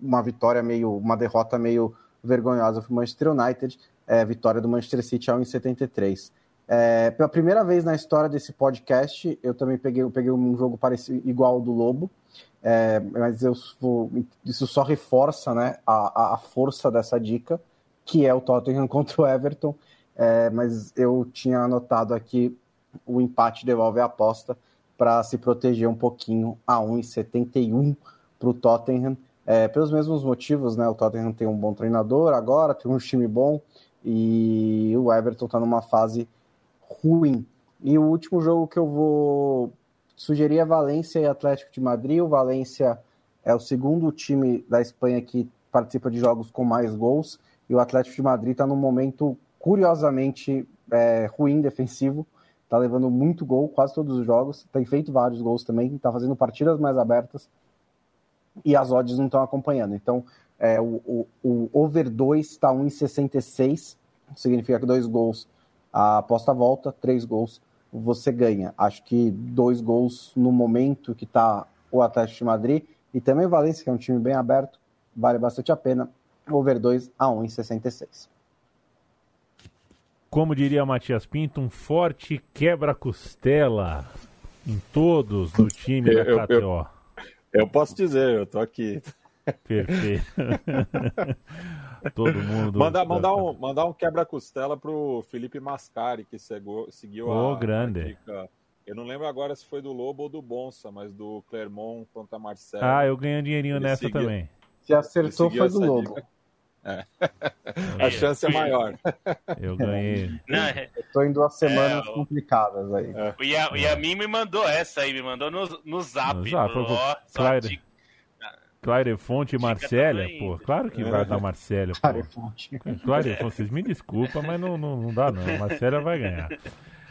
uma vitória meio, uma derrota meio vergonhosa para o Manchester United é, vitória do Manchester City ao em 73. É, pela primeira vez na história desse podcast, eu também peguei, eu peguei um jogo parecido igual ao do Lobo, é, mas eu isso só reforça né, a, a força dessa dica, que é o Tottenham contra o Everton. É, mas eu tinha anotado aqui o empate devolve a aposta para se proteger um pouquinho a 1,71 para o Tottenham. É, pelos mesmos motivos, né? O Tottenham tem um bom treinador agora, tem um time bom, e o Everton está numa fase ruim. E o último jogo que eu vou sugerir é Valência e Atlético de Madrid. O Valência é o segundo time da Espanha que participa de jogos com mais gols. E o Atlético de Madrid está num momento curiosamente é, ruim defensivo. Está levando muito gol, quase todos os jogos. Tem feito vários gols também. Está fazendo partidas mais abertas. E as odds não estão acompanhando. Então, é, o, o, o, over 2 está 1,66, significa que dois gols a aposta volta, três gols você ganha. Acho que dois gols no momento que está o Atlético de Madrid e também o Valência, que é um time bem aberto, vale bastante a pena. Over 2 a 1,66. Como diria Matias Pinto, um forte quebra-costela em todos no time da KTO. Eu, eu, eu posso dizer, eu tô aqui. Perfeito. Todo mundo. Mandar, mandar um, mandar um quebra-costela pro Felipe Mascari, que seguiu, seguiu oh, a, grande. A dica. Eu não lembro agora se foi do Lobo ou do Bonsa, mas do Clermont contra Marcelo. Ah, eu ganhei um dinheirinho Ele nessa seguiu, também. Se acertou foi do Lobo. É. A chance é maior. Eu ganhei. Não, é- eu tô em duas semanas é, complicadas aí. É. O, Ia, o Yamin me mandou essa aí, me mandou no, no zap. No zap falou, ó, claro. Clarefonte e Marcélia, pô, claro que vai dar Marcélia, pô. Clarefonte. Clarefonte, vocês me desculpam, mas não, não, não dá não, Marcélia vai ganhar.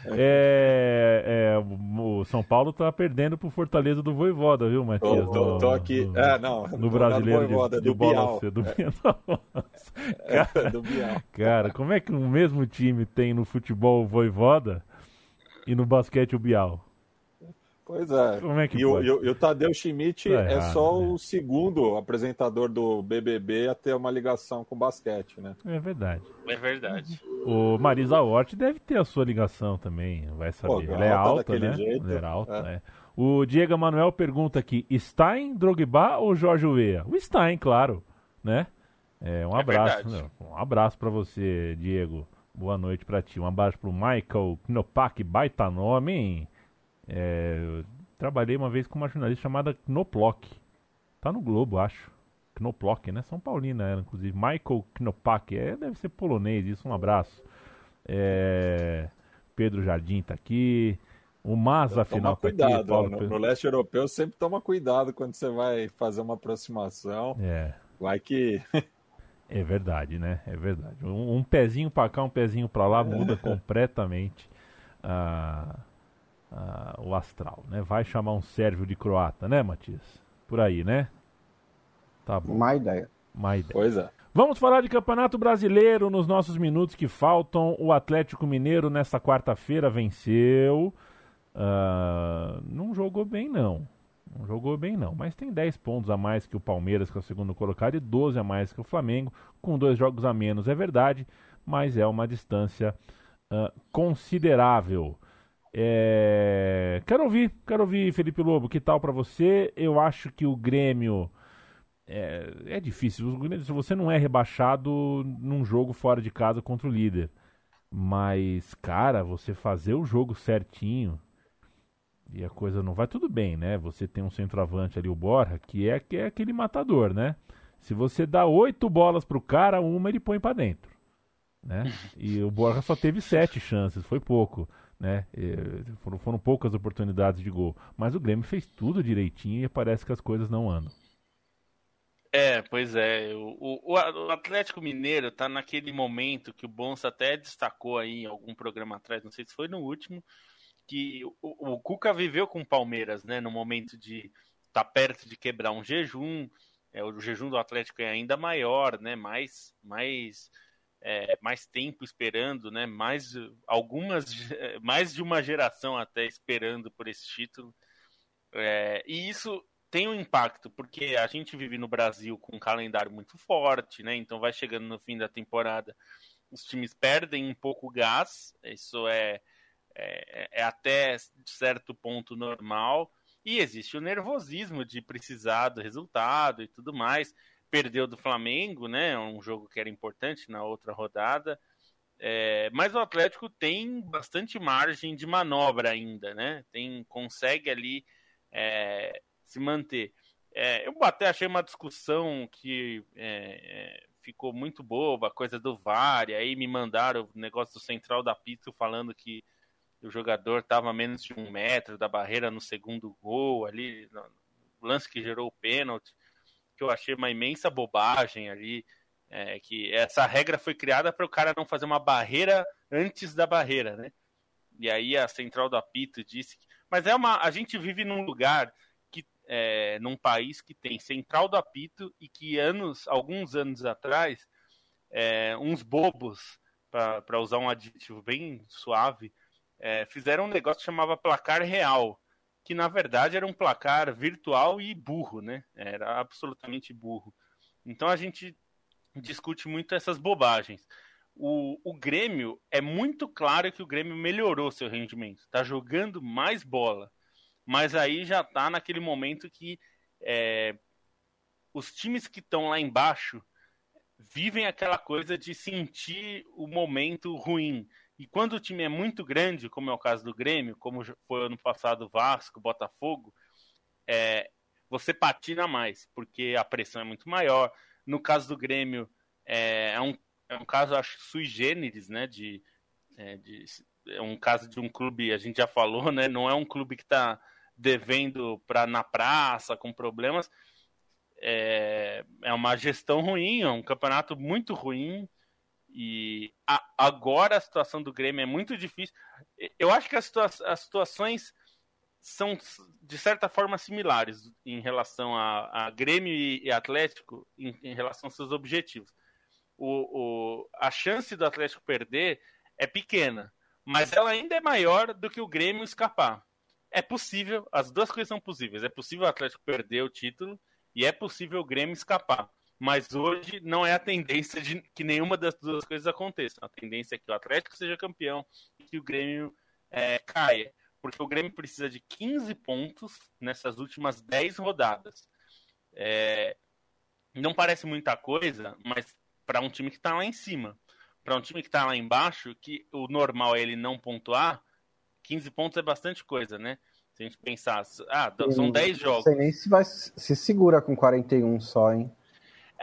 É, é, o São Paulo tá perdendo pro Fortaleza do Voivoda, viu, Matias? Tô, tô, tô aqui. No, é, não. No brasileiro Voivoda, de, de do bola Bial. do Bial. Cara, do Bial. Cara, como é que o mesmo time tem no futebol o Voivoda e no basquete o Bial? Pois é. Como é que e, pode? O, e o Tadeu Schmidt Tá é errado, só né? o segundo apresentador do BBB a ter uma ligação com basquete, né? É verdade. É verdade. O Marisa Hort deve ter a sua ligação também, vai saber. Pô, Ela é alta alta, né? jeito, Ela é alta, é. é. O Diego Manuel pergunta aqui: Stein, Drogba ou Jorge Weah? O Stein, claro, né? É, um É abraço, um abraço para você, Diego. Boa noite para ti. Um abraço pro Michael Knopak, baita nome, hein? É, trabalhei uma vez com uma jornalista chamada Knoplock. Tá no Globo, acho. Knoplock, né? São Paulina era, inclusive. Michael Knopak, é, deve ser polonês, isso, um abraço. É, Pedro Jardim tá aqui. O Maza, afinal, Toma tá aqui. cuidado, Paulo no, no leste europeu sempre toma cuidado quando você vai fazer uma aproximação. É, Vai que é verdade, né? É verdade. Um, um pezinho pra cá, um pezinho pra lá muda completamente a- a- o astral, né? Vai chamar um sérvio de croata, né, Matias? Por aí, né? Tá bom. Má ideia. Má ideia. Pois é. Vamos falar de Campeonato Brasileiro nos nossos minutos que faltam. O Atlético Mineiro nesta quarta-feira venceu. Ah, não jogou bem, não. Não jogou bem, não. Mas tem 10 pontos a mais que o Palmeiras, que é o segundo colocado, e 12 a mais que o Flamengo, com dois jogos a menos, é verdade, mas é uma distância ah, considerável. É, Quero ouvir, quero ouvir, Felipe Lobo, que tal pra você? Eu acho que o Grêmio é, é difícil. Se você não é rebaixado num jogo fora de casa contra o líder. Mas, cara, você fazer o jogo certinho e a coisa não vai tudo bem, né? Você tem um centroavante ali, o Borja, que é, que é aquele matador, né? Se você dá oito bolas pro cara, uma ele põe pra dentro, né? E o Borja só teve sete chances, foi pouco, né? Foram, foram poucas oportunidades de gol. Mas o Grêmio fez tudo direitinho e parece que as coisas não andam. É, pois é. O, o, o, Atlético Mineiro tá naquele momento que o Bonsa até destacou aí em algum programa atrás, não sei se foi no último, que o, o Cuca viveu com o Palmeiras, né? No momento de estar tá perto de quebrar um jejum. É, o jejum do Atlético é ainda maior, né? Mais, mais, é, mais tempo esperando, né? Mais algumas, mais de uma geração até esperando por esse título. É, e isso tem um impacto, porque a gente vive no Brasil com um calendário muito forte, né? Então vai chegando no fim da temporada, os times perdem um pouco o gás, isso é, é, é até certo ponto normal, e existe o nervosismo de precisar do resultado e tudo mais. Perdeu do Flamengo, né? Um jogo que era importante na outra rodada. É, mas o Atlético tem bastante margem de manobra ainda, né? Tem, consegue ali é, se manter. É, eu até achei uma discussão que é, é, ficou muito boba, coisa do VAR, e aí me mandaram o negócio do central da Pito falando que o jogador estava a menos de um metro da barreira no segundo gol, ali, no lance que gerou o pênalti, que eu achei uma imensa bobagem ali, é, que essa regra foi criada para o cara não fazer uma barreira antes da barreira, né? E aí a central do apito disse que... Mas é uma. A gente vive num lugar é, num país que tem central do apito e que anos, alguns anos atrás, é, uns bobos, para usar um adjetivo bem suave, é, fizeram um negócio que chamava placar real, que na verdade era um placar virtual e burro, né? Era absolutamente burro. Então a gente discute muito essas bobagens. O, o Grêmio é muito claro que o Grêmio melhorou seu rendimento, está jogando mais bola mas aí já está naquele momento que é, os times que estão lá embaixo vivem aquela coisa de sentir o momento ruim. E quando o time é muito grande, como é o caso do Grêmio, como foi ano passado Vasco, Botafogo, é, você patina mais, porque a pressão é muito maior. No caso do Grêmio, é, é um, é um caso, acho, sui generis, né? De, é, de, é um caso de um clube, a gente já falou, né? Não é um clube que está devendo para na praça, com problemas. É, é uma gestão ruim, é um campeonato muito ruim. E a, agora a situação do Grêmio é muito difícil. Eu acho que as, situa as situações são, de certa forma, similares em relação a, a Grêmio e, Atlético, em, em, relação aos seus objetivos. O, o, a chance do Atlético perder é pequena, mas ela ainda é maior do que o Grêmio escapar é possível, as duas coisas são possíveis. É possível o Atlético perder o título e é possível o Grêmio escapar. Mas hoje não é a tendência de que nenhuma das duas coisas aconteça. A tendência é que o Atlético seja campeão e que o Grêmio é, caia. Porque o Grêmio precisa de 15 pontos nessas últimas 10 rodadas. É, não parece muita coisa, mas para um time que está lá em cima. Para um time que está lá embaixo, que o normal é ele não pontuar, 15 pontos é bastante coisa, né? Se a gente pensar, ah, são 10 jogos. Não sei nem se vai se segura com 41 só, hein?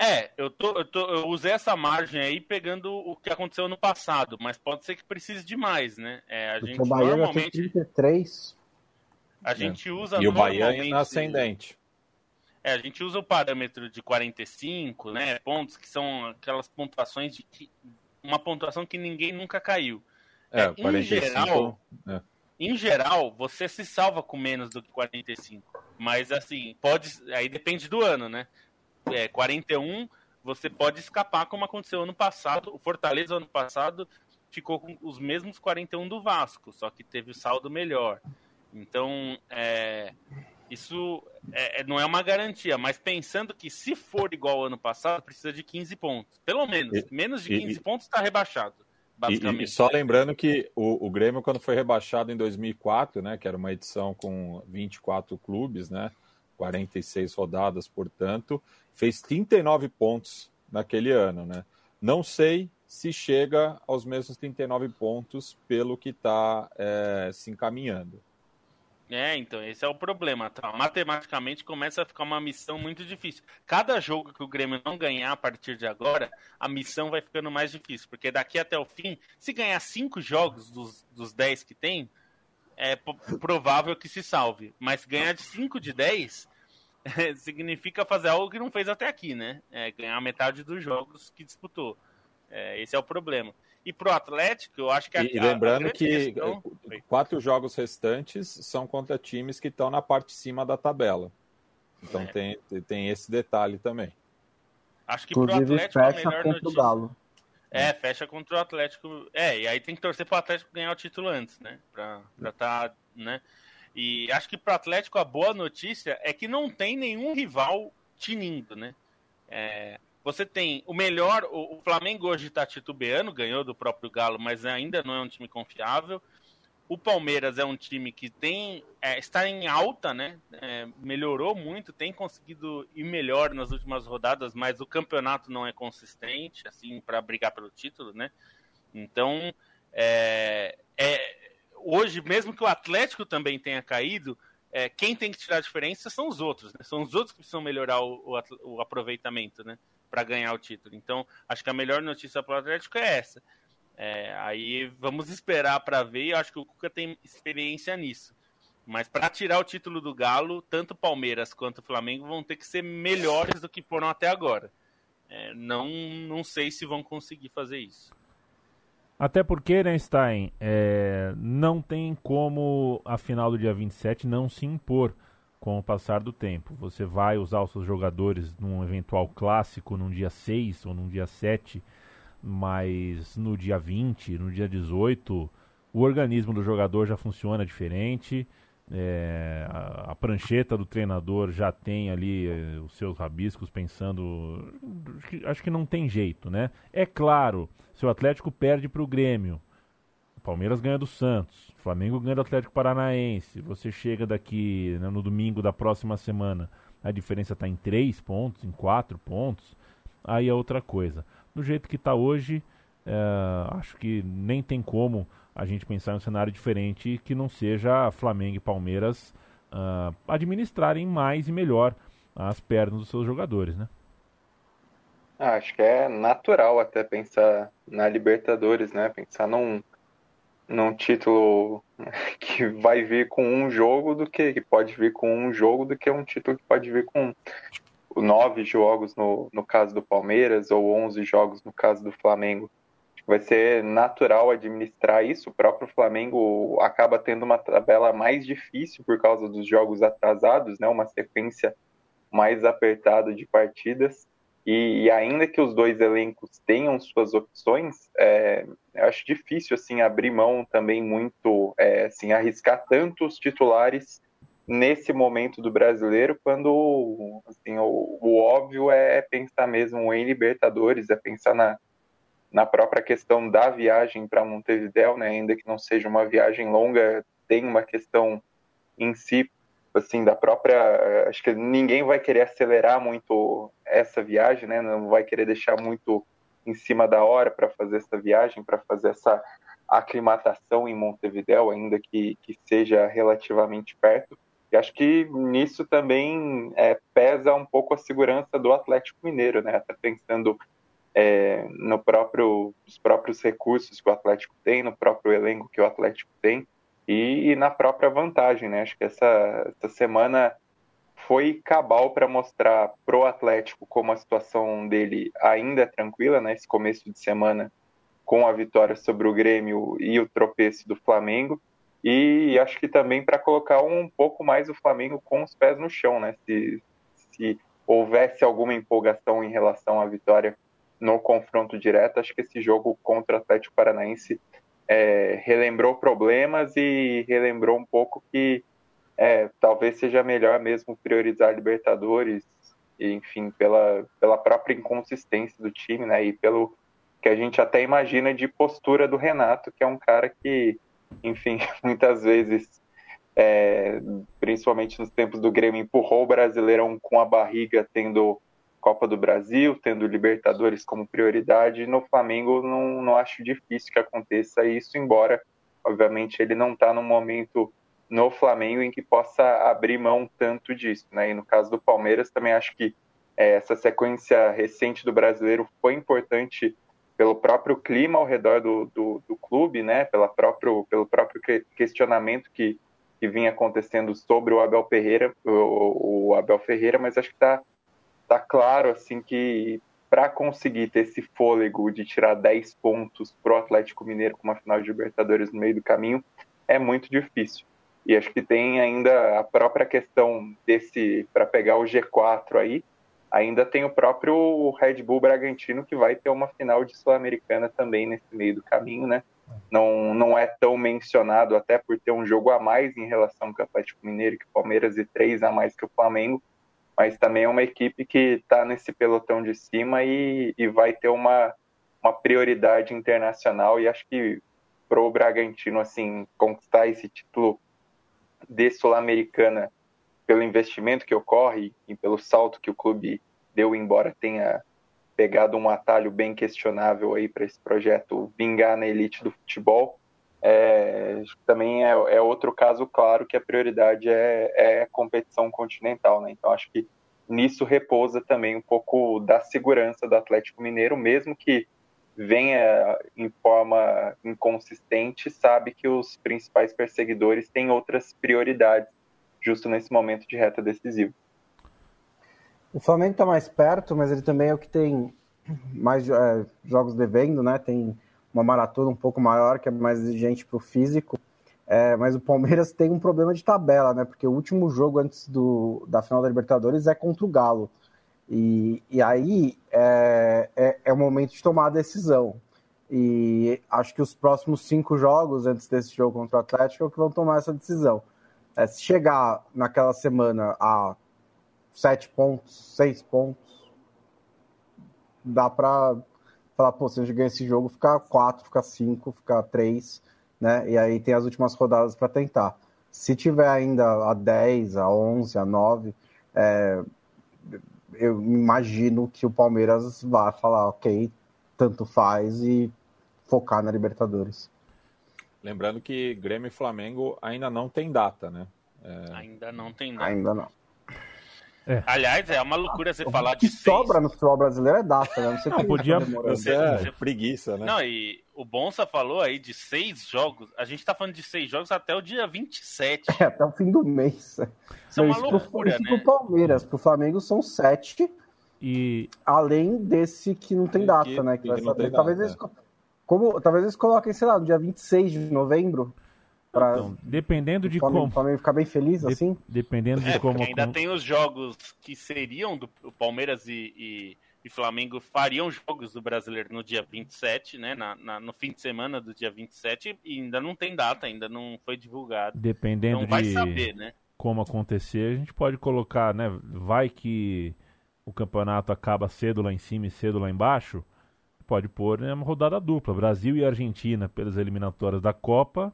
É, eu, tô, eu, tô, eu usei essa margem aí pegando o que aconteceu no passado, mas pode ser que precise de mais, né? É, a gente o Bahia normalmente. Tem 33. A gente usa. E o Bahia é ascendente. É, a gente usa o parâmetro de 45, né? Pontos que são aquelas pontuações de que, uma pontuação que ninguém nunca caiu. É, é, 45, em geral, é. em geral, você se salva com menos do que 45. Mas assim, pode. Aí depende do ano, né? É, 41, você pode escapar, como aconteceu ano passado. O Fortaleza, ano passado, ficou com os mesmos 41 do Vasco, só que teve o saldo melhor. Então, é, isso é, é, não é uma garantia, mas pensando que se for igual ao ano passado, precisa de 15 pontos. Pelo menos. Menos de 15 e, pontos está rebaixado. E, e, só lembrando que o, o, Grêmio, quando foi rebaixado em 2004, né, que era uma edição com 24 clubes, né, 46 rodadas, portanto, fez 39 pontos naquele ano. Né? Não sei se chega aos mesmos 39 pontos pelo que está é, se encaminhando. É, então, esse é o problema, tá? Matematicamente começa a ficar uma missão muito difícil. Cada jogo que o Grêmio não ganhar a partir de agora, a missão vai ficando mais difícil. Porque daqui até o fim, se ganhar cinco jogos dos, dos dez que tem, é provável que se salve. Mas ganhar de cinco de dez, significa fazer algo que não fez até aqui, né? É, ganhar metade dos jogos que disputou. É, esse é o problema. E pro Atlético, eu acho que a, E lembrando a que questão... quatro jogos restantes são contra times que estão na parte de cima da tabela. Então é. tem, tem esse detalhe também. Acho que Inclusive, pro Atlético fecha a melhor contra notícia... o Galo. É, fecha contra o Atlético. É, e aí tem que torcer pro Atlético ganhar o título antes, né? Pra, pra tá, né? E acho que pro Atlético a boa notícia é que não tem nenhum rival tinindo, né? É, você tem o melhor, o, Flamengo hoje está titubeando, ganhou do próprio Galo, mas ainda não é um time confiável. O Palmeiras é um time que tem é, está em alta, né? É, melhorou muito, tem conseguido ir melhor nas últimas rodadas, mas o campeonato não é consistente, assim, para brigar pelo título, né? Então, é, é, hoje, mesmo que o Atlético também tenha caído, é, quem tem que tirar a diferença são os outros, né? São os outros que precisam melhorar o, o, o aproveitamento, né? Para ganhar o título. Então, acho que a melhor notícia para o Atlético é essa é, aí vamos esperar para ver. Eu acho que o Cuca tem experiência nisso. Mas para tirar o título do Galo, tanto Palmeiras quanto Flamengo vão ter que ser melhores do que foram até agora. É, não, não sei se vão conseguir fazer isso. Até porque, né, Stein, é, não tem como a final do dia 27 não se impor com o passar do tempo. Você vai usar os seus jogadores num eventual clássico num dia 6 ou num dia 7 mas no dia 20, no dia 18, o organismo do jogador já funciona diferente. É, a, a, prancheta do treinador já tem ali é, os seus rabiscos pensando. Acho que, não tem jeito, né? É claro, se o Atlético perde para o Grêmio, o Palmeiras ganha do Santos, o Flamengo ganha do Atlético Paranaense, você chega daqui né, no domingo da próxima semana, a diferença está em 3 pontos, em 4 pontos, aí é outra coisa do jeito que está hoje, é, acho que nem tem como a gente pensar em um cenário diferente que não seja Flamengo e Palmeiras uh, administrarem mais e melhor as pernas dos seus jogadores, né? Ah, acho que é natural até pensar na Libertadores, né? Pensar num, num título que vai vir com um jogo do que, que pode vir com um jogo do que um título que pode vir com nove jogos no, no caso do Palmeiras ou onze jogos no caso do Flamengo. Vai ser natural administrar isso. O próprio Flamengo acaba tendo uma tabela mais difícil por causa dos jogos atrasados, né? uma sequência mais apertada de partidas. E, e ainda que os dois elencos tenham suas opções, é, acho difícil assim abrir mão também muito, é, assim, arriscar tantos titulares nesse momento do brasileiro, quando assim, o, o, óbvio é pensar mesmo em Libertadores, é pensar na, na própria questão da viagem para Montevideo, né? ainda que não seja uma viagem longa, tem uma questão em si, assim, da própria. Acho que ninguém vai querer acelerar muito essa viagem, né? Não vai querer deixar muito em cima da hora para fazer essa viagem, para fazer essa aclimatação em Montevideo, ainda que, que seja relativamente perto. E acho que nisso também é, pesa um pouco a segurança do Atlético Mineiro, né? Até pensando é, no próprio, nos próprios recursos que o Atlético tem, no próprio elenco que o Atlético tem e, e na própria vantagem, né? Acho que essa, essa semana foi cabal para mostrar pro Atlético como a situação dele ainda é tranquila, né? Esse começo de semana com a vitória sobre o Grêmio e o tropeço do Flamengo e acho que também para colocar um pouco mais o Flamengo com os pés no chão, né? Se, se houvesse alguma empolgação em relação à vitória no confronto direto, acho que esse jogo contra o Atlético Paranaense é, relembrou problemas e relembrou um pouco que é, talvez seja melhor mesmo priorizar Libertadores, enfim, pela, pela própria inconsistência do time, né? E pelo que a gente até imagina de postura do Renato, que é um cara que enfim, muitas vezes, é, principalmente nos tempos do Grêmio, empurrou o Brasileirão com a barriga, tendo Copa do Brasil, tendo Libertadores como prioridade. No Flamengo, não, não acho difícil que aconteça isso, embora, obviamente, ele não está no momento no Flamengo em que possa abrir mão tanto disso. Né? E no caso do Palmeiras, também acho que é, essa sequência recente do brasileiro foi importante pelo próprio clima ao redor do, do, do clube, né, pela próprio, pelo próprio questionamento que que vinha acontecendo sobre o Abel Ferreira, o, o Abel Ferreira, mas acho que está tá claro assim que para conseguir ter esse fôlego de tirar 10 pontos pro Atlético Mineiro com uma final de Libertadores no meio do caminho é muito difícil. E acho que tem ainda a própria questão desse para pegar o G4 aí, ainda tem o próprio Red Bull Bragantino que vai ter uma final de Sul-Americana também nesse meio do caminho, né? Não, não é tão mencionado até por ter um jogo a mais em relação com o Atlético Mineiro que o Palmeiras e três a mais que o Flamengo, mas também é uma equipe que está nesse pelotão de cima e, e vai ter uma, uma prioridade internacional e acho que pro Bragantino assim conquistar esse título de sul-americana pelo investimento que ocorre e pelo salto que o clube deu embora tenha pegado um atalho bem questionável aí para esse projeto vingar na elite do futebol é, também é, é, outro caso claro que a prioridade é, é competição continental, né? Então acho que nisso repousa também um pouco da segurança do Atlético Mineiro, mesmo que venha em forma inconsistente, sabe que os principais perseguidores têm outras prioridades justo nesse momento de reta decisivo. O Flamengo está mais perto, mas ele também é o que tem mais é, jogos devendo, né? Tem uma maratona um pouco maior, que é mais exigente para o físico. É, mas o Palmeiras tem um problema de tabela, né? Porque o último jogo antes do, da final da Libertadores é contra o Galo. E, e aí é, é, é o momento de tomar a decisão. E acho que os próximos cinco jogos antes desse jogo contra o Atlético é o que vão tomar essa decisão. É, se chegar naquela semana a sete pontos, seis pontos, dá para falar, pô, se a gente ganhar esse jogo, ficar quatro, ficar cinco, ficar três, né? E aí tem as últimas rodadas para tentar. Se tiver ainda a 10, a 11, a 9, é, eu imagino que o Palmeiras vai falar, ok, tanto faz e focar na Libertadores. Lembrando que Grêmio e Flamengo ainda não tem data, né? É... Ainda não tem data. Ainda não. É. Aliás, é uma loucura você falar de. O que sobra no futebol brasileiro é data, né? Não sei não, podia. Você é preguiça, né? Não, e o Bonsa falou aí de seis jogos. A gente tá falando de seis jogos até o dia 27. É, até o fim do mês. Isso é uma loucura, pro, né? Pro Palmeiras, pro Flamengo são sete. E. Além desse que não tem data, que, né? Que, que vai saber. Talvez, data, eles, é. Como, talvez eles coloquem, sei lá, no dia 26 de novembro. Pra, então, dependendo de Flamengo, como. O Flamengo ficar bem feliz, de, assim? Dependendo de é, como. Ainda como... tem os jogos que seriam do Palmeiras e, e, e, Flamengo fariam jogos do brasileiro no dia 27, né? Na, na, no fim de semana do dia 27, e ainda não tem data, ainda não foi divulgado. Dependendo então vai de saber, né? como acontecer, a gente pode colocar, né? Vai que o campeonato acaba cedo lá em cima e cedo lá embaixo. Pode pôr né, uma rodada dupla, Brasil e Argentina pelas eliminatórias da Copa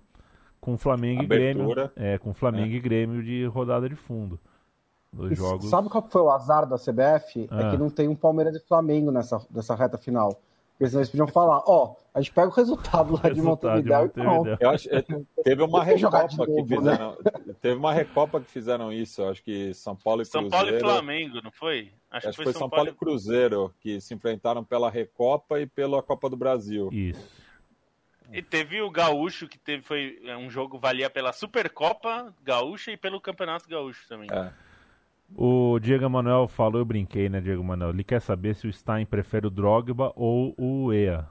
com Flamengo Abertura. e Grêmio. É, com Flamengo é. e Grêmio de rodada de fundo. Dois jogos. Sabe qual foi o azar da CBF? Ah. É que não tem um Palmeiras e Flamengo nessa, nessa reta final. Porque senão eles podiam falar, ó, oh, a gente pega o resultado lá resultado de Montevideo, de Montevideo. Eu acho, é, teve uma recopa que né? fizeram, né? teve uma recopa que fizeram isso, acho que São Paulo e Cruzeiro. São Paulo e Flamengo, não foi? Acho, acho que foi, São, São Paulo... Paulo e Cruzeiro que se enfrentaram pela recopa e pela Copa do Brasil. Isso. E teve o Gaúcho, que teve, foi é, um jogo valia pela Supercopa Gaúcha e pelo Campeonato Gaúcho também. É. O Diego Manuel falou, eu brinquei, né, Diego Manuel? Ele quer saber se o Stein prefere o Drogba ou o EA.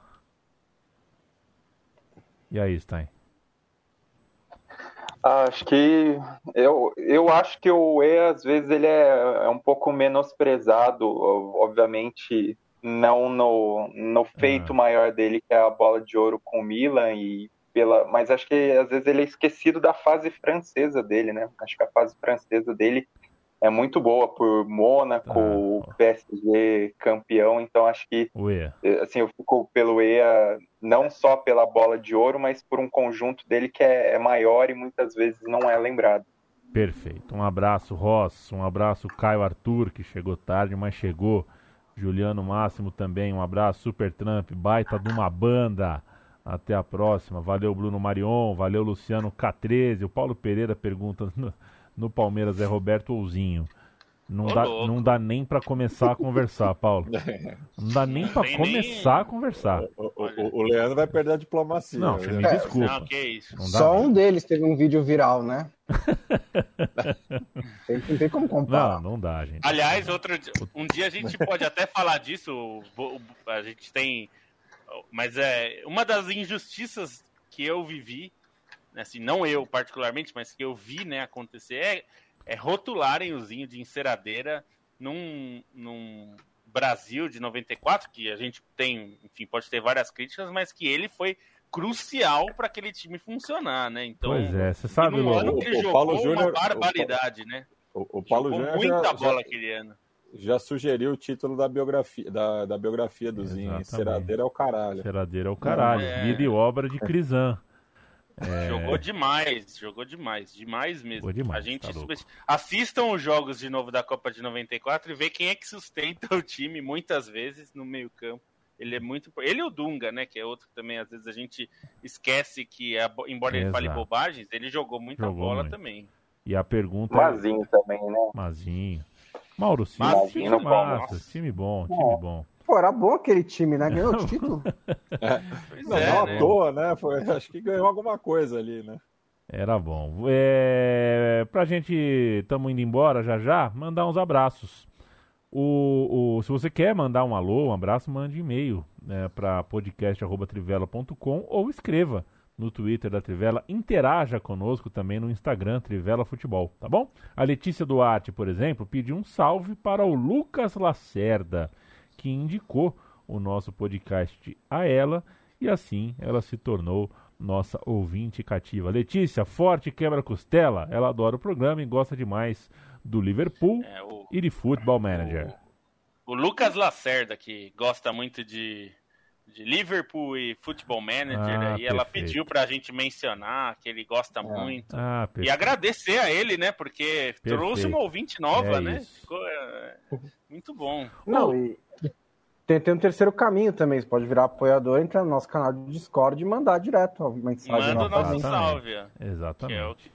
E aí, Stein? Acho que eu, eu acho que o EA às vezes ele é, é um pouco menosprezado, obviamente não no, no feito uhum. maior dele, que é a bola de ouro com o Milan, e pela, mas acho que às vezes ele é esquecido da fase francesa dele, né? Acho que a fase francesa dele é muito boa por Mônaco, ah, PSG campeão, então acho que eh, assim eu fico pelo EA não só pela bola de ouro, mas por um conjunto dele que é, é maior e muitas vezes não é lembrado. Perfeito. Um abraço, Ross. Um abraço, Caio Arthur, que chegou tarde, mas chegou. Juliano Máximo também, um abraço. Super Trump, baita de uma banda. Até a próxima. Valeu, Bruno Marion. Valeu, Luciano K13. O Paulo Pereira pergunta no, Palmeiras é Roberto Ouzinho. Não, dá, não dá nem para começar a conversar, Paulo. Não dá nem para começar nem... a conversar. O, o, o, Leandro vai perder a diplomacia. Não, você me é, desculpa. Não, que isso. Não Só um deles teve um vídeo viral, né? não tem como comparar. Não, não dá, gente. Aliás, outro, um dia a gente pode até falar disso. A gente tem. Mas é uma das injustiças que eu vivi, assim, não eu particularmente, mas que eu vi né, acontecer, é é rotularem o Zinho de enceradeira num, num Brasil de 94, que a gente tem, enfim, pode ter várias críticas, mas que ele foi crucial para aquele time funcionar, né? Então, pois é, você sabe, no ano que ele jogou Paulo Júnior, uma barbaridade, o, né? O, o Paulo Júnior muita já, bola já, aquele ano. Já sugeriu o título da biografia, da, da biografia do Zinho. Enceradeira é o caralho. Enceradeira é o caralho. É... Vida e obra de Crisan. É... Jogou demais, jogou demais, demais mesmo. Demais, a gente tá assistam os jogos de novo da Copa de 94 e vê quem é que sustenta o time muitas vezes no meio-campo. Ele é muito. Ele e o Dunga, né? Que é outro que também, às vezes, a gente esquece que, embora ele fale bobagens, ele jogou muita jogou bola muito. também. E a pergunta. Mazinho também, né? Mazinho. Mauro Silva, time massa, time bom, time bom. Pô, era bom aquele time, né? Ganhou o título. É. Não, é, não né? à toa, né? Foi, acho que ganhou alguma coisa ali, né? Era bom. É, pra gente, estamos indo embora já já, mandar uns abraços. O, o, se você quer mandar um alô, um abraço, mande e-mail né, para podcast.trivela.com ou escreva no Twitter da Trivela. Interaja conosco também no Instagram, Trivela Futebol, tá bom? A Letícia Duarte, por exemplo, pediu um salve para o Lucas Lacerda que indicou o nosso podcast a ela e assim ela se tornou nossa ouvinte cativa. Letícia, forte quebra-costela, ela adora o programa e gosta demais do Liverpool é, o, e de Football Manager. O, o, Lucas Lacerda, que gosta muito de, de Liverpool e Football Manager, ah, e ela pediu pra gente mencionar que ele gosta ah, muito. Ah, e agradecer a ele, né? Porque perfeito. trouxe uma ouvinte nova, é né? Ficou é, muito bom. Não, e, tem, tem um terceiro caminho também. Você pode virar apoiador, entrar no nosso canal de Discord e mandar direto a mensagem. Manda o nosso salve. Exatamente.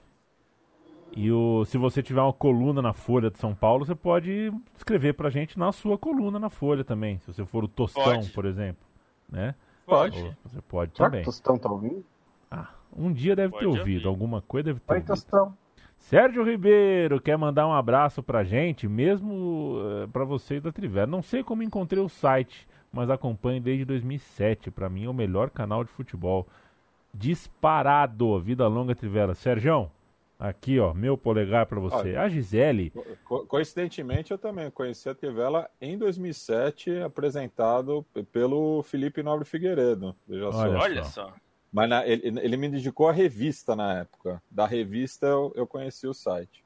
E o, se você tiver uma coluna na Folha de São Paulo, você pode escrever pra gente na sua coluna na Folha também. Se você for o Tostão, pode. por exemplo. Né? Pode. Ou você pode Será também. Que o Tostão tá ouvindo? Ah, um dia deve pode ter ouvido. Ouvir. Alguma coisa deve ter Oi, ouvido. Tostão. Sérgio Ribeiro quer mandar um abraço pra gente, mesmo uh, pra vocês da Trivela. Não sei como encontrei o site, mas acompanho desde 2007. Para mim é o melhor canal de futebol. Disparado. Vida longa Trivela. Sérgio, aqui ó, meu polegar para você. Olha, a Gisele. Co coincidentemente eu também conheci a Trivela em 2007, apresentado pelo Felipe Nobre Figueiredo. Veja olha só. Olha só. Mas na, ele, ele, me indicou a revista na época. Da revista eu, eu conheci o site.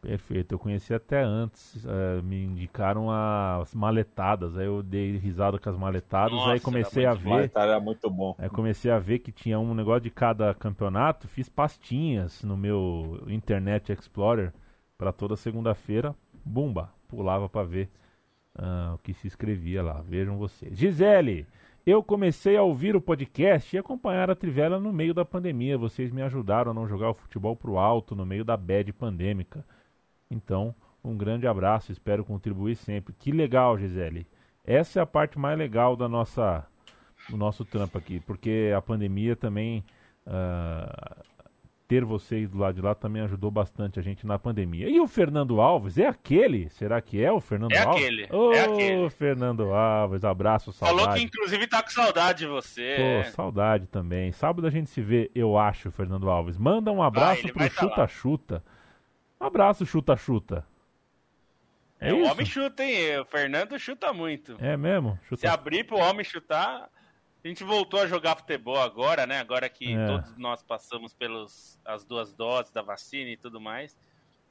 Perfeito, eu conheci até antes. Uh, me indicaram as maletadas. Aí eu dei risada com as maletadas. Nossa, aí comecei a ver. Maletada era muito bom. Aí comecei a ver que tinha um negócio de cada campeonato. Fiz pastinhas no meu Internet Explorer para toda segunda-feira. Bumba, pulava para ver uh, o que se escrevia lá. Vejam vocês. Gisele, eu comecei a ouvir o podcast e acompanhar a Trivela no meio da pandemia. Vocês me ajudaram a não jogar o futebol pro alto no meio da bad pandêmica. Então, um grande abraço, espero contribuir sempre. Que legal, Gisele. Essa é a parte mais legal da nossa, do nosso trampo aqui, porque a pandemia também uh, ter vocês do lado de lá também ajudou bastante a gente na pandemia. E o Fernando Alves, é aquele? Será que é o Fernando é Alves? Aquele, oh, é aquele. Fernando Alves, abraço, saudade. Falou que inclusive tá com saudade de você. Pô, saudade também. Sábado a gente se vê, eu acho, Fernando Alves. Manda um abraço ah, pro Chuta-Chuta. Um abraço, Chuta-Chuta. É, é o homem chuta, hein? O Fernando chuta muito. É mesmo? Chuta... Se abrir pro homem chutar, a gente voltou a jogar futebol agora, né? Agora que é. todos nós passamos pelas as duas doses da vacina e tudo mais.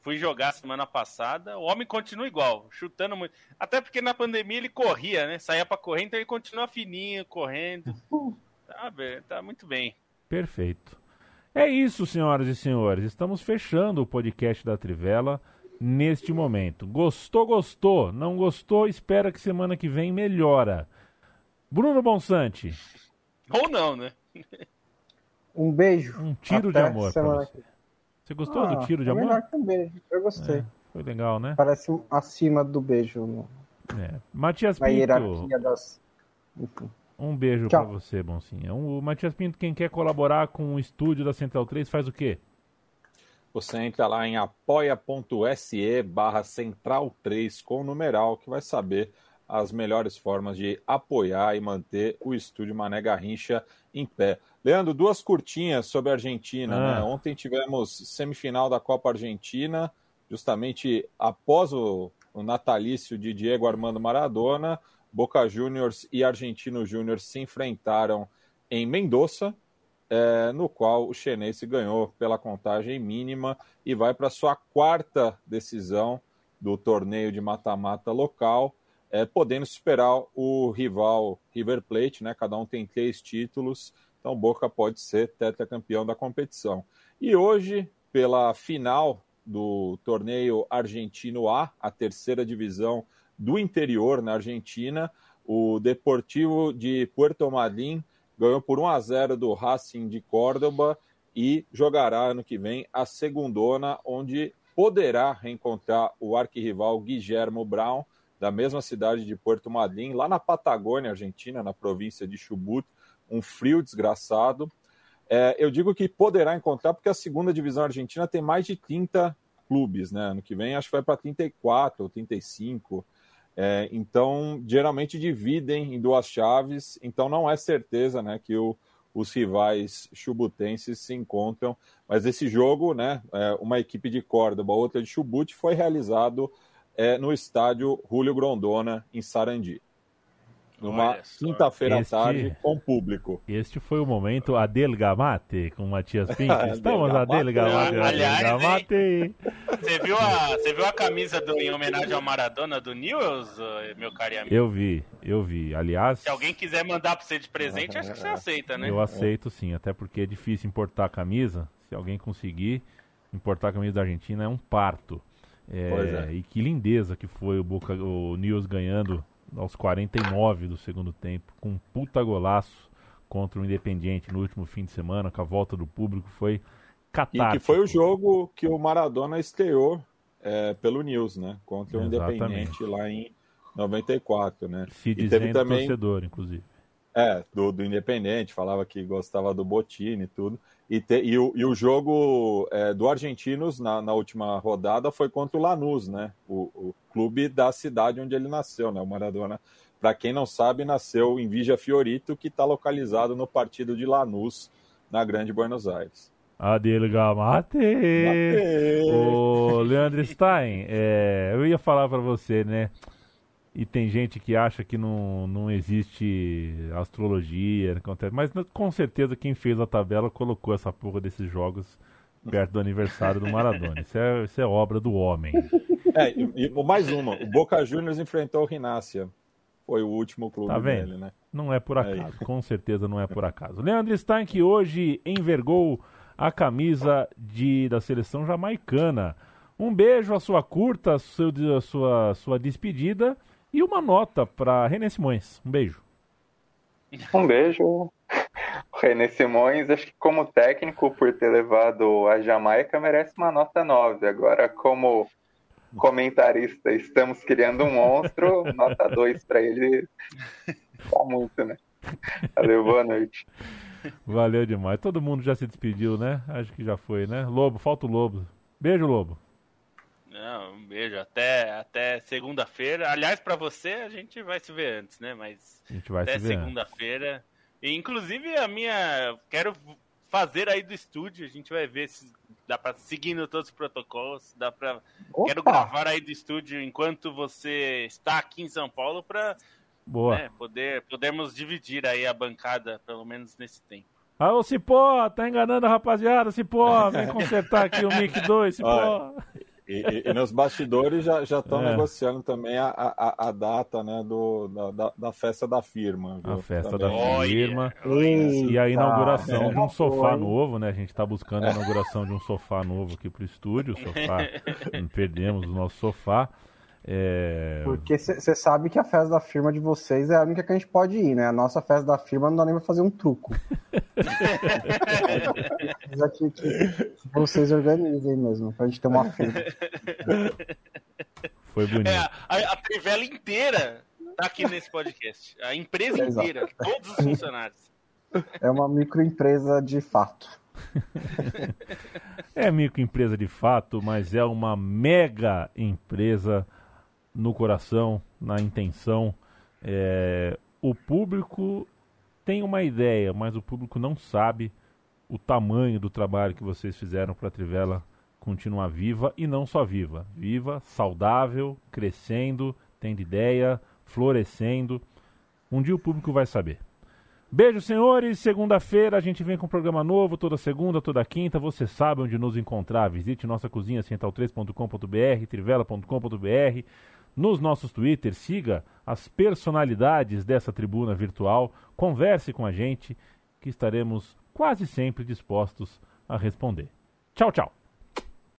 Fui jogar semana passada, o homem continua igual, chutando muito. Até porque na pandemia ele corria, né? Saía para correr, então ele continua fininho, correndo. Tá, tá muito bem. Perfeito. É isso, senhoras e senhores. Estamos fechando o podcast da Trivela neste momento. Gostou, gostou. Não gostou, espera que semana que vem melhora. Bruno Bonsante. Ou não, né? Um beijo. Um tiro de amor você. Você gostou ah, do tiro de é amor? Melhor que um beijo. Eu gostei. É. Foi legal, né? Parece acima do beijo. No... É. Matias Pinto. A hierarquia das. Enfim. Um beijo para você, Boncinha. Um, o Matias Pinto, quem quer colaborar com o estúdio da Central 3, faz o quê? Você entra lá em apoia.se barra Central 3 com numeral que vai saber as melhores formas de apoiar e manter o estúdio Mané Garrincha em pé. Leandro, duas curtinhas sobre a Argentina. Né? Ah. Né? Ontem tivemos semifinal da Copa Argentina, justamente após o, o natalício de Diego Armando Maradona. Boca Juniors e Argentino Júnior se enfrentaram em Mendoza, é, no qual o Chenense ganhou pela contagem mínima e vai para sua quarta decisão do torneio de mata-mata local, é, podendo superar o rival River Plate, né? Cada um tem três títulos, então Boca pode ser tetracampeão da competição. E hoje, pela final do torneio argentino A, a terceira divisão do interior na Argentina. O Deportivo de Puerto Madryn ganhou por 1 a 0 do Racing de Córdoba e jogará ano que vem a segundona, onde poderá reencontrar o arquirrival Guillermo Brown, da mesma cidade de Puerto Madryn, lá na Patagônia, Argentina, na província de Chubut, um frio desgraçado. É, eu digo que poderá encontrar porque a segunda divisão argentina tem mais de 30 clubes, né? Ano que vem acho que vai para 34 ou 35. É, então, geralmente dividem em duas chaves, então não é certeza né, que o, os rivais chubutenses se encontram. Mas esse jogo, né, é, uma equipe de Córdoba, outra de Chubut, foi realizado é, no estádio Julio Grondona, em Sarandi numa quinta-feira à tarde com público. Este foi o momento Adelgamate com o Matias Pinto. Estamos Adelgamate. Adelgamate. Você viu, a, você viu a camisa do, em homenagem ao Maradona do Newells, meu caro amigo? Eu vi, eu vi. Aliás. Se alguém quiser mandar para você de presente, acho que você aceita, né? Eu aceito sim, até porque é difícil importar a camisa. Se alguém conseguir importar a camisa da Argentina, é um parto. É, é. E que lindeza que foi o, Boca, o News ganhando aos 49 do segundo tempo, com um puta golaço contra o Independiente no último fim de semana, com a volta do público, foi catártico. E que foi o jogo que o Maradona estreou é, pelo News, né? Contra o Exatamente. Independiente lá em 94, né? Se e dizendo também... torcedor, inclusive. É, do, do Independente, falava que gostava do Botini e tudo. E, te, e, o, e o jogo é, do Argentinos na, na, última rodada foi contra o Lanús, né? O, o, clube da cidade onde ele nasceu, né? O Maradona, para quem não sabe, nasceu em Vigia Fiorito, que está localizado no partido de Lanús, na Grande Buenos Aires. Adelga Mate! Ô, Leandro Stein, é, eu ia falar para você, né? E tem gente que acha que não, não existe astrologia, acontece. Mas com certeza quem fez a tabela colocou essa porra desses jogos perto do aniversário do Maradona. Isso é, isso é obra do homem. É, e, e mais uma. O Boca Juniors enfrentou o Rinácia. Foi o último clube tá vendo? dele, né? Não é por é acaso, é com certeza não é por acaso. Leandro Stein que hoje envergou a camisa de, da seleção jamaicana. Um beijo, a sua curta, a sua, a sua, a sua despedida e uma nota para René Simões. Um beijo. Um beijo. O René Simões, acho que como técnico, por ter levado a Jamaica, merece uma nota 9. Agora, como comentarista, estamos criando um monstro, nota 2 para ele. Tá muito, né? Valeu, boa noite. Valeu demais. Todo mundo já se despediu, né? Acho que já foi, né? Lobo, falta o Lobo. Beijo, Lobo. Não, um beijo. Até, até segunda-feira. Aliás, para você, a gente vai se ver antes, né? Mas a gente vai até segunda-feira. E inclusive a minha. Quero fazer aí do estúdio. A gente vai ver se dá para seguindo todos os protocolos. Dá para. Quero gravar aí do estúdio enquanto você está aqui em São Paulo para né, poder podermos dividir aí a bancada, pelo menos nesse tempo. Ah, ô Cipó, tá enganando a rapaziada, Cipó, vem consertar aqui o Mic 2, Cipó. E, e, e, nos bastidores já estão é. negociando também a, a, a, data né, do, da, da festa da firma. Viu? A festa também. da firma. e a inauguração é. de um sofá novo, né? A gente está buscando a inauguração de um sofá novo aqui para o estúdio. Sofá, perdemos o nosso sofá. É... Porque você sabe que a festa da firma de vocês é a única que a gente pode ir, né? A nossa festa da firma não dá nem pra fazer um truco. Que, que vocês organizem mesmo, pra gente ter uma firma. Foi bonito. É, a, a Trivela inteira tá aqui nesse podcast. A empresa é, inteira, todos os funcionários. É uma microempresa de fato. é microempresa de fato, mas é uma mega empresa no coração, na intenção. É, o público tem uma ideia, mas o público não sabe o tamanho do trabalho que vocês fizeram para a Trivela continuar viva e não só viva, viva, saudável, crescendo, tendo ideia, florescendo. Um dia o público vai saber. Beijo, senhores. Segunda-feira a gente vem com um programa novo, toda segunda, toda quinta. Você sabe onde nos encontrar. Visite nossa cozinha central3.com.br, trivela.com.br. Nos nossos Twitter, siga as personalidades dessa tribuna virtual. Converse com a gente, que estaremos quase sempre dispostos a responder. Tchau, tchau.